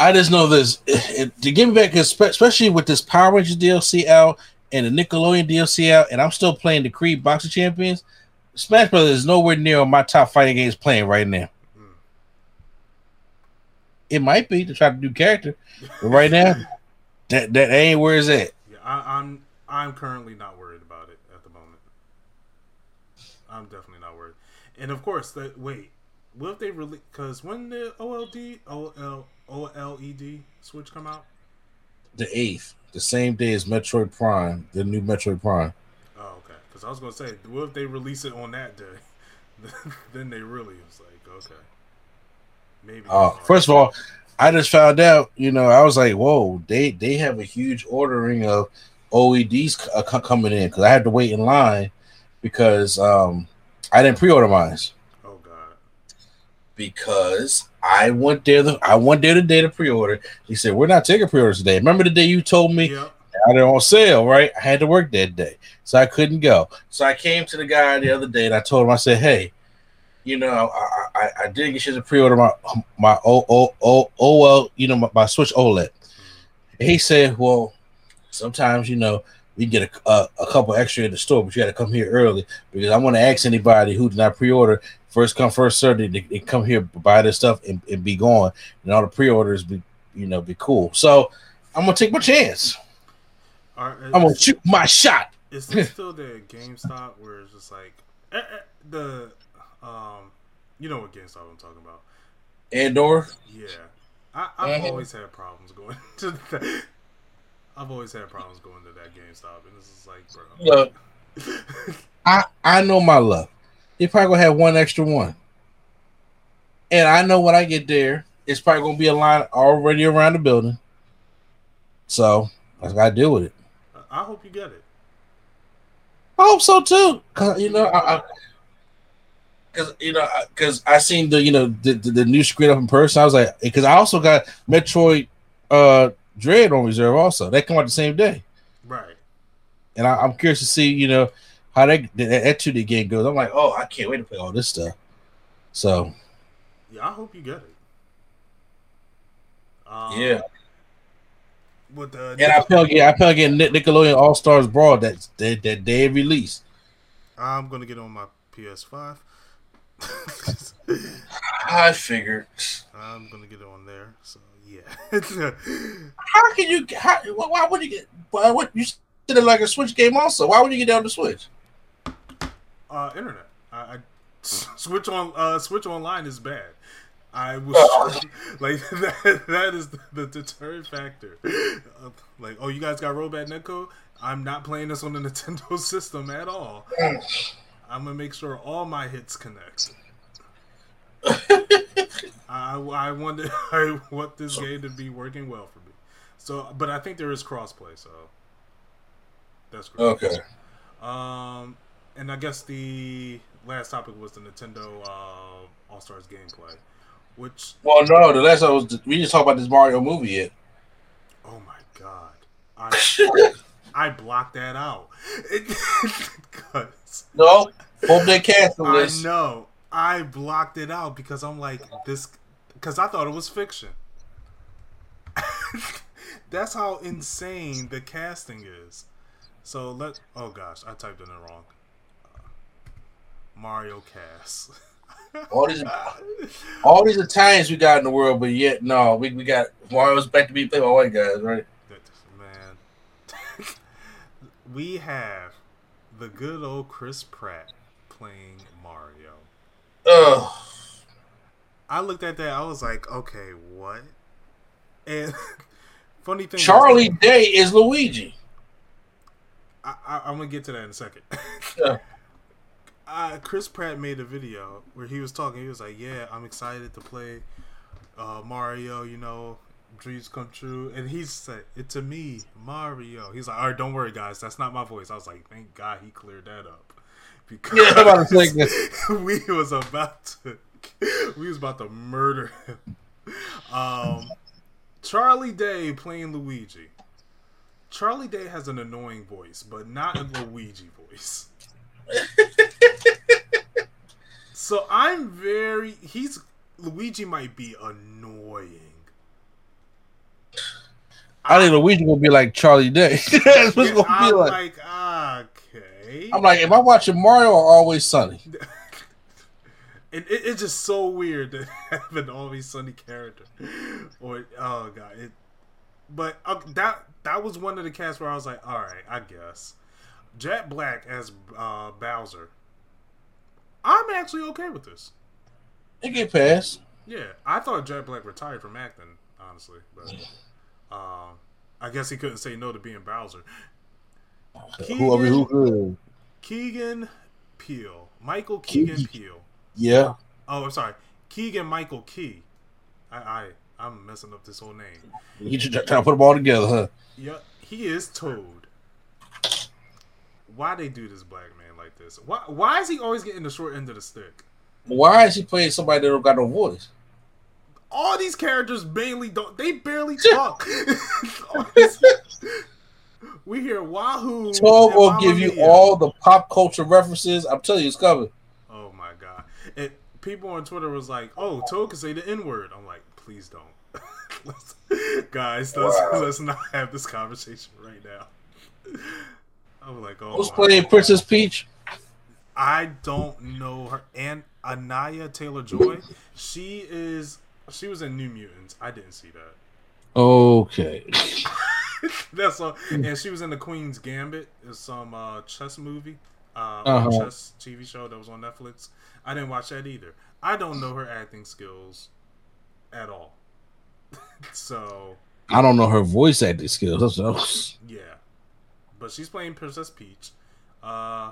I just know this it- it- to get me back, especially with this Power Rangers DLC out and the Nickelodeon DLC out, and I'm still playing the Creed Boxing Champions. Smash Brothers is nowhere near on my top fighting games playing right now. Mm. It might be to try to do character, but right now, that that ain't where it's at. Yeah, I, I'm I'm currently not worried about it at the moment. I'm definitely not worried. And of course, the wait, what if they really? Because when the OLD OL OLED Switch come out? The eighth, the same day as Metroid Prime, the new Metroid Prime. Oh, okay. Because I was gonna say, what if they release it on that day? then they really was like, okay, maybe. Uh, first of all, I just found out, you know, I was like, whoa, they they have a huge ordering of OEDs c- uh, coming in because I had to wait in line because um I didn't pre-order mine oh god, because I went there the I went there the day to pre-order. He said we're not taking pre-orders today. Remember the day you told me yep, now they're on sale, right? I had to work that day, so I couldn't go. So I came to the guy the other day and I told him, I said, "Hey, you know, I I, I did get you to pre-order my my O O O OL, you know, my, my Switch OLED." And he said, "Well, sometimes you know." We get a, a, a couple extra in the store, but you got to come here early because I want to ask anybody who did not pre-order first come first serve. They, they come here buy their stuff and, and be gone, and all the pre-orders be you know be cool. So I'm gonna take my chance. Are, I'm gonna shoot my shot. Is this still the GameStop where it's just like eh, eh, the um, you know what GameStop I'm talking about? Andor. Yeah, I, I've Mhm. always had problems going to that. I've always had problems going to that GameStop, and this is like, bro. Look, I I know my luck. They probably gonna have one extra one, and I know when I get there, it's probably gonna be a line already around the building. So I gotta deal with it. I hope you get it. I hope so too, cause you know, I, I cause you know, cause I seen the you know the, the, the new screen up in person. I was like, because I also got Metroid uh Dread on reserve also. They come out the same day. Right. and I, I'm curious to see, you know, how that that, that 2D game goes. I'm like, oh, I can't wait to play all this stuff. So Yeah, I hope you get it. Um, yeah, With the and I feel again, I again Nic- Nickelodeon All Stars Brawl that that that day of release. I'm gonna get on my PS5. I figured. I'm gonna get it on there. So yeah. How can you? How, why why would you get? Why would you did it like a Switch game? Also, why would you get down the Switch? Uh, internet. I, I switch on. Uh, switch online is bad. I was like that. That is the deterrent factor. Uh, like, oh, you guys got Rollback netcode? I'm not playing this on the Nintendo system at all. I'm gonna make sure all my hits connect. I I want to, I want this game to be working well for me. So, but I think there is crossplay, so that's great. Okay. Um, and I guess the last topic was the Nintendo uh, All Stars gameplay. which Well, no, the last one was we just talked about this Mario movie yet. oh my god, I I blocked that out. Because No, hope they cancel I this. know I blocked it out because I'm like this because I thought it was fiction. That's how insane the casting is. So let oh gosh, I typed in it wrong. Mario cast. All these, all these Italians we got in the world, but yet no, we, we got Mario's back to be played by white guys, right? Man. we have the good old Chris Pratt playing Mario. Ugh. I looked at that, I was like, okay, what? And funny thing is- Charlie Day is Luigi. I, I, I'm gonna get to that in a second. Yeah. Uh, Chris Pratt made a video where he was talking. He was like, "Yeah, I'm excited to play uh, Mario. You know, dreams come true." And he said, "It's a me, Mario." He's like, "All right, don't worry, guys. That's not my voice." I was like, "Thank God he cleared that up." Because Yeah, about to say that. we was about to we was about to murder him. Um, Charlie Day playing Luigi. Charlie Day has an annoying voice, but not a Luigi voice. so I'm very he's Luigi might be annoying. I think Luigi gonna be like Charlie Day. That's what it's gonna I'm be like. like, okay. I'm like, am I watching Mario or Always Sunny? It, it, it's just so weird to have an always sunny character, or oh god, it. But uh, that that was one of the casts where I was like, all right, I guess. Jack Black as uh, Bowser. I'm actually okay with this. It get past. Yeah, I thought Jack Black retired from acting, honestly, but um, I guess he couldn't say no to being Bowser. Who, I mean, who could? Keegan Peel, Michael Keegan Peel. Yeah. Oh, I'm sorry, Keegan Michael Key. I, I I'm messing up this whole name. You just trying to put them all together, huh? Yeah, he is Toad. Why they do this black man like this? Why why is he always getting the short end of the stick? Why is he playing somebody that don't got no voice? All these characters barely don't. They barely talk. We hear Wahoo. And will give you Mia. all the pop culture references. I'm telling you, it's coming. Oh my god! And people on Twitter was like, "Oh, Toad can say the N word." I'm like, please don't, let's, guys. Let's let's not have this conversation right now. I was like, "Oh." Who's playing God. Princess Peach? I don't know her. And Anya Taylor Joy, she is. She was in New Mutants. I didn't see that. Okay. That's all. And she was in the Queen's Gambit. It's some uh, chess movie, uh, Uh-huh. chess TV show that was on Netflix. I didn't watch that either. I don't know her acting skills at all. so I don't know her voice acting skills. So. yeah, but she's playing Princess Peach. Uh,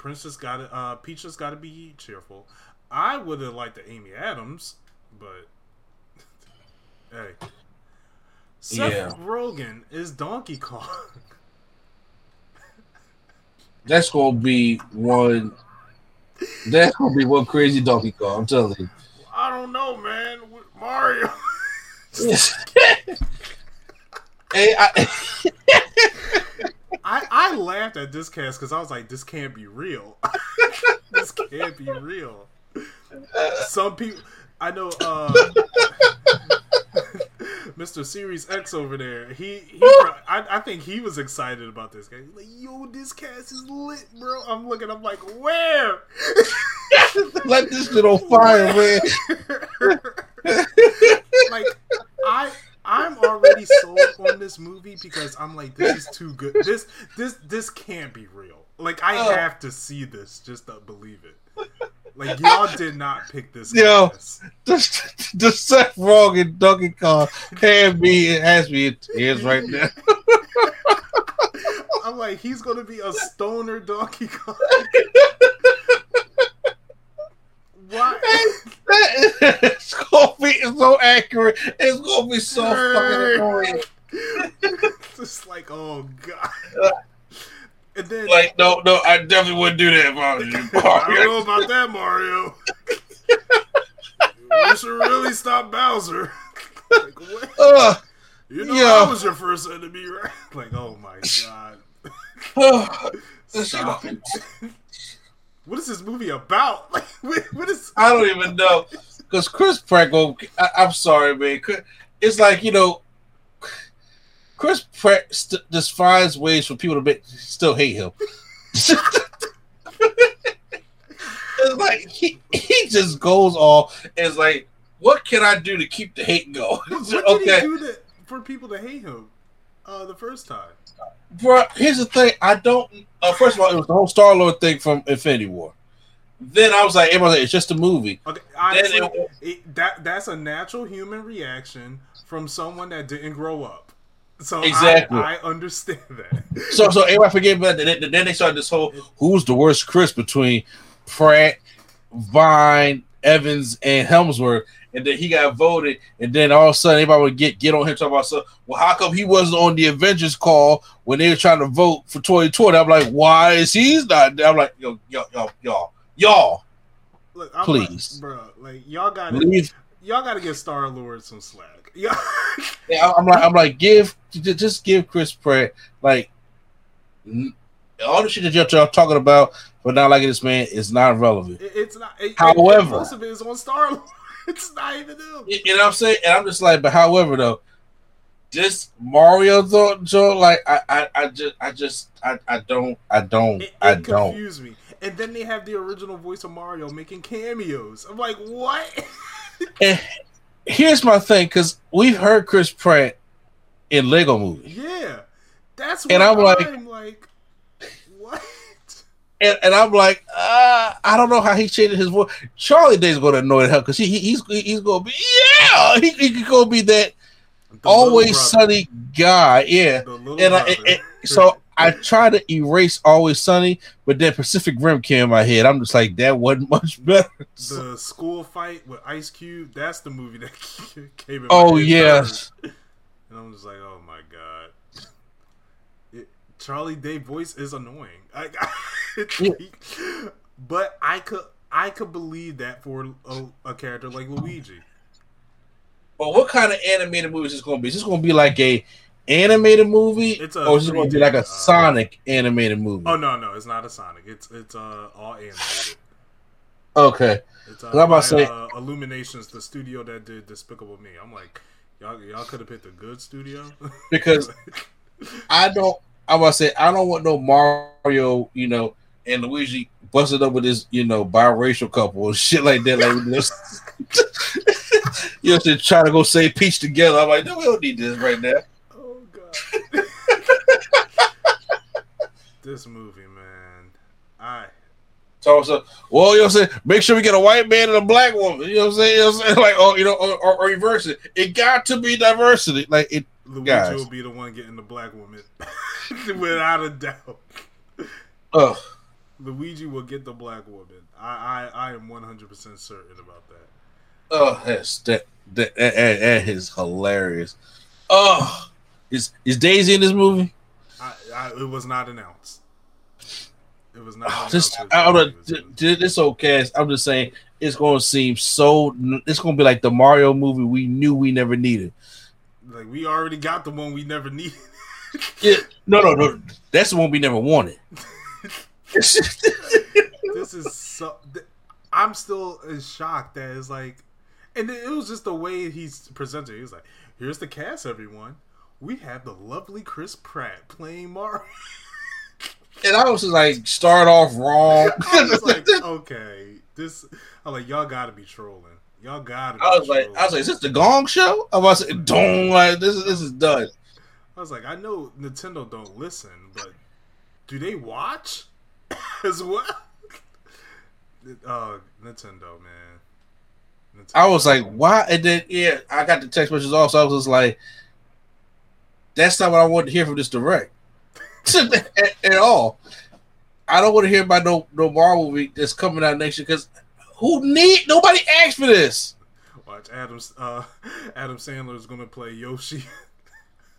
Princess got to Uh, Peach has got to be cheerful. I would have liked the Amy Adams, but hey. Seth Yeah. Rogen is Donkey Kong. That's gonna be one. That's gonna be one crazy Donkey Kong. I'm telling you. I don't know, man. With Mario. hey, I, I, I laughed at this cast because I was like, this can't be real. this can't be real. Some people, I know, uh, Mr. Series X over there. He, he I, I think he was excited about this guy. He's like, yo, this cast is lit, bro. I'm looking. I'm like, where? let this shit on fire, man. like I'm already sold on this movie because I'm like this is too good. This this this can't be real. Like I Oh. have to see this just to believe it. Like y'all did not pick this. Yo. cast. the, the Seth Rogen Donkey Kong had me. It has me in tears right now. I'm like he's gonna be a stoner Donkey Kong. Why? it's gonna be so accurate. It's gonna be so fucking annoying. just like oh god. And then Like, no, no, I definitely wouldn't do that, Mario. I don't know about that, Mario. we should really stop Bowser. like, what? Uh, You know, Yeah. I was your first enemy, right? Like, oh my god. Stop it. What is this movie about? Like, what, what is? I don't even know because Chris Pratt go. I, I'm sorry, man. It's like you know, Chris Pratt st- just finds ways for people to make, still hate him. it's like he, he just goes off. and It's like, what can I do to keep the hate going? What, did okay, he do to, for people to hate him? Uh, the first time. bro. Here's the thing. I don't. Uh, first of all, it was the whole Star Lord thing from Infinity War. Then I was like, everybody, like, it's just a movie. Okay, honestly, it- it, that that's a natural human reaction from someone that didn't grow up. So Exactly. I, I understand that. So, so everybody forget about that. Then then they started this whole who's the worst Chris between Pratt, Pine, Evans, and Hemsworth, and then he got voted, and then all of a sudden everybody would get get on him talking about so well, how come he wasn't on the Avengers call when they were trying to vote for 2020? I'm like, why is he's not? there? I'm like, yo, yo, yo, y'all, y'all, Look, I'm Please. like, bro. Like y'all gotta leave. y'all gotta give Star Lord some slack. Yeah, I'm like, I'm like, give just give Chris Pratt like all the shit that y'all, talking about, but not like this man is not relevant. It- it's not. It, However- it- most of it is on Star Lord. It's not even him. You know what I'm saying? And I'm just like, but however though, this Mario though, Joe, like I, I, I just, I just, I, I don't, I don't, It, I don't. confused me. And then they have the original voice of Mario making cameos. I'm like, what? And here's my thing, because we've heard Chris Pratt in Lego movies, yeah, that's what And I'm like- I'm like, what? And, and I'm like, uh, I don't know how he changed his voice. Charlie Day's going to annoy the hell because he, he, he's he's going to be yeah, he, he could go be that The always sunny guy, yeah. And I, and- and- so I try to erase Always Sunny, but then Pacific Rim came in my head. I'm just like, that wasn't much better. the school fight with Ice Cube. That's the movie that came in. Oh yes, first. and I'm just like, oh my god. It, Charlie Day voice is annoying. I, but I could I could believe that for a, a character like Luigi. but what kind of animated movie is this going to be? Is this going to be like a animated movie, It's a or is it going to be like a uh, Sonic animated movie? Oh no, no, it's not a Sonic. It's it's uh all animated. Okay, It's uh, I'm about by, to say- uh, Illuminations, the studio that did Despicable Me. I'm like, y'all y'all could have picked a good studio. because I don't. I'm about to say I don't want no Mario, you know, and Luigi busted up with this, you know, biracial couple and shit like that. Like you know, to try to go save Peach together. I'm like, no, we don't need this right now. Oh god. this movie, man. I So, so well, you know what I'm saying? Make sure we get a white man and a black woman. You know what I'm saying? You know what I'm saying? Like, oh, you know, or, or, or reverse it. It got to be diversity. Like, it. Luigi Guys. will be the one getting the black woman. Without a doubt. Ugh. Luigi will get the black woman. I I, I am one hundred percent certain about that. Oh, that's that that, that, that, is hilarious. Oh, is is Daisy in this movie? I, I it was not announced. It was not Oh, announced. this that I don't know. Luigi was in it. th- This okay. I'm just saying it's going to seem so. It's going to be like the Mario movie we knew we never needed. Like we already got the one we never needed. Yeah, no, no, no. That's the one we never wanted. this is so. I'm still in shock that it's like, and it was just the way he's presented. He was like, "Here's the cast, everyone. We have the lovely Chris Pratt playing Mario." and I was just like, start off wrong. I was like, "Okay, this." I'm like, "Y'all gotta be trolling. Y'all got it. I was like, I was like, is this the Gong Show? I was like, don't like this. Is this is done. I was like, I know Nintendo don't listen, but do they watch as well? Oh, Nintendo, man. Nintendo. I was like, why? And then yeah, I got the text messages also. I was just like, that's not what I wanted to hear from this direct at, at all. I don't want to hear about no no Marvel movie that's coming out next year because who need nobody asked for this. Watch Adam's uh Adam Sandler is gonna play Yoshi.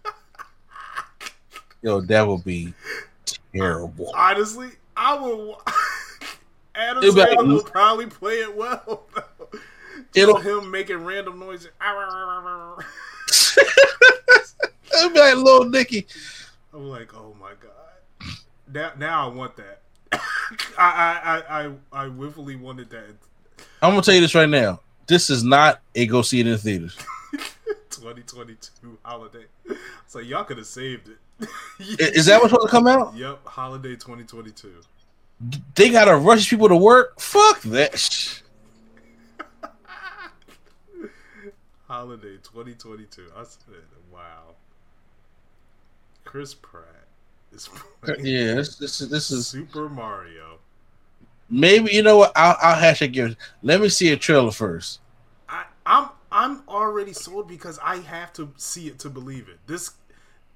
Yo, that would be terrible. Honestly, I will. wa- Adam It'll like- Sandler will probably play it well. It'll him making random noises. it'll be like little Nicky. I'm like, oh my god. Now, now I want that. I, I, I, I, I willfully wanted that. I'm gonna tell you this right now. This is not a go see it in the theaters. 2022 holiday. So y'all could have saved it. is that what's supposed to come out? Yep, holiday 2022. They gotta rush people to work. Fuck that. Holiday 2022. I said, wow. Chris Pratt is playing Yeah, this, this is this is Super Mario. Maybe you know what? I'll, I'll hashtag yours. Let me see a trailer first. I, I'm I'm already sold because I have to see it to believe it. This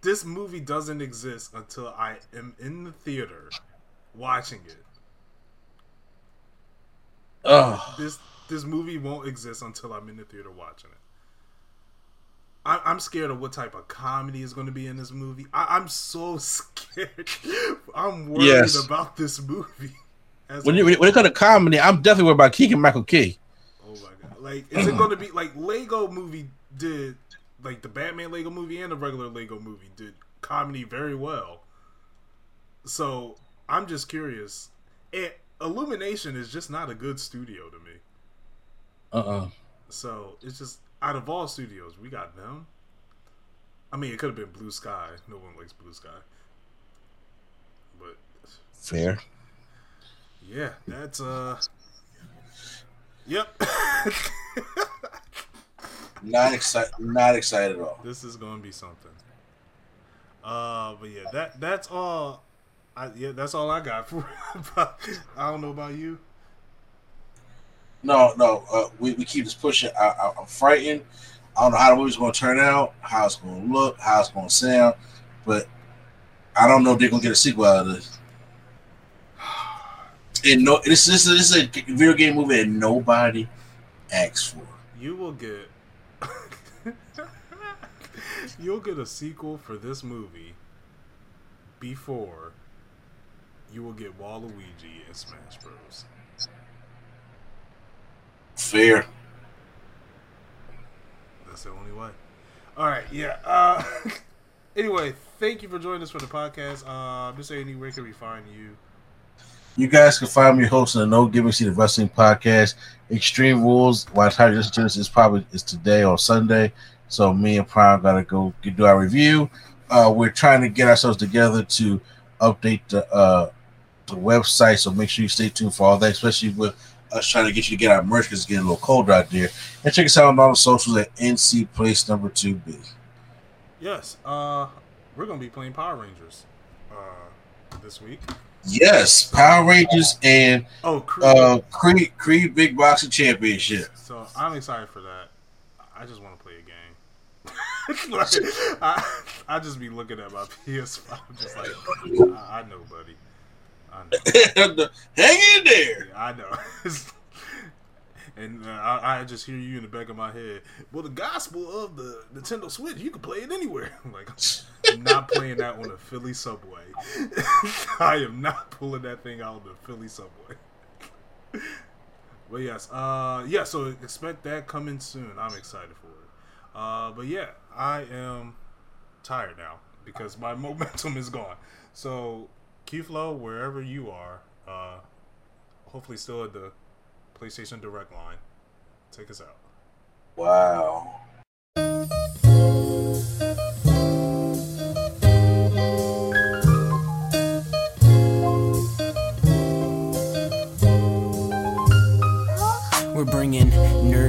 this movie doesn't exist until I am in the theater watching it. Oh, This this movie won't exist until I'm in the theater watching it. I, I'm scared of what type of comedy is going to be in this movie. I, I'm so scared. I'm worried Yes. about this movie. When you when it comes to comedy, I'm definitely worried about Keegan Michael Key. Oh my god! Like, is it going to be like Lego movie did? Like the Batman Lego movie and the regular Lego movie did comedy very well. So I'm just curious. And Illumination is just not a good studio to me. Uh uh So it's just out of all studios, we got them. I mean, it could have been Blue Sky. No one likes Blue Sky. But Fair. Yeah, that's uh. Yep. Not excited. Not excited at all. This is gonna be something. Uh, but yeah, that that's all. I yeah, that's all I got for. I don't know about you. No, no. Uh, we, we keep this pushing. I, I, I'm frightened. I don't know how the movie's going to turn out, how it's going to look, how it's going to sound, but I don't know if they're going to get a sequel out of this. And no, this, this, this is a video game movie that nobody asked for. You will get. You'll get a sequel for this movie before you will get Waluigi and Smash Bros. Fair. That's the only way. All right, yeah. Uh, anyway, thank you for joining us for the podcast. Uh, Miss A, where can we find you? You guys can find me hosting the No Giving See the Wrestling podcast. Extreme Rules, by the time you listen to this, is probably is today or Sunday. So me and Prime gotta go do our review. Uh, we're trying to get ourselves together to update the uh, the website. So make sure you stay tuned for all that, especially with us trying to get you to get our merch because it's getting a little colder out there. And check us out on all the socials at NC Place Number Two B. Yes, uh, we're gonna be playing Power Rangers uh, this week. Yes, Power Rangers and Oh, Creed. uh, Creed Creed Big Boxing Championship. so I'm excited for that. I just want to play a game. like, I, I just be looking at my PS5, just like I, I know, buddy. I know. Hang in there. Yeah, I know. And uh, I, I just hear you in the back of my head. Well, the gospel of the Nintendo Switch, you can play it anywhere. I'm like, I'm not playing that on a Philly subway. I am not pulling that thing out of the Philly subway. but yes, uh, yeah. So expect that coming soon. I'm excited for it. Uh, but yeah, I am tired now because my momentum is gone. So, Q-Flow, wherever you are, uh, hopefully still at the PlayStation Direct line. Take us out. Wow. We're bringing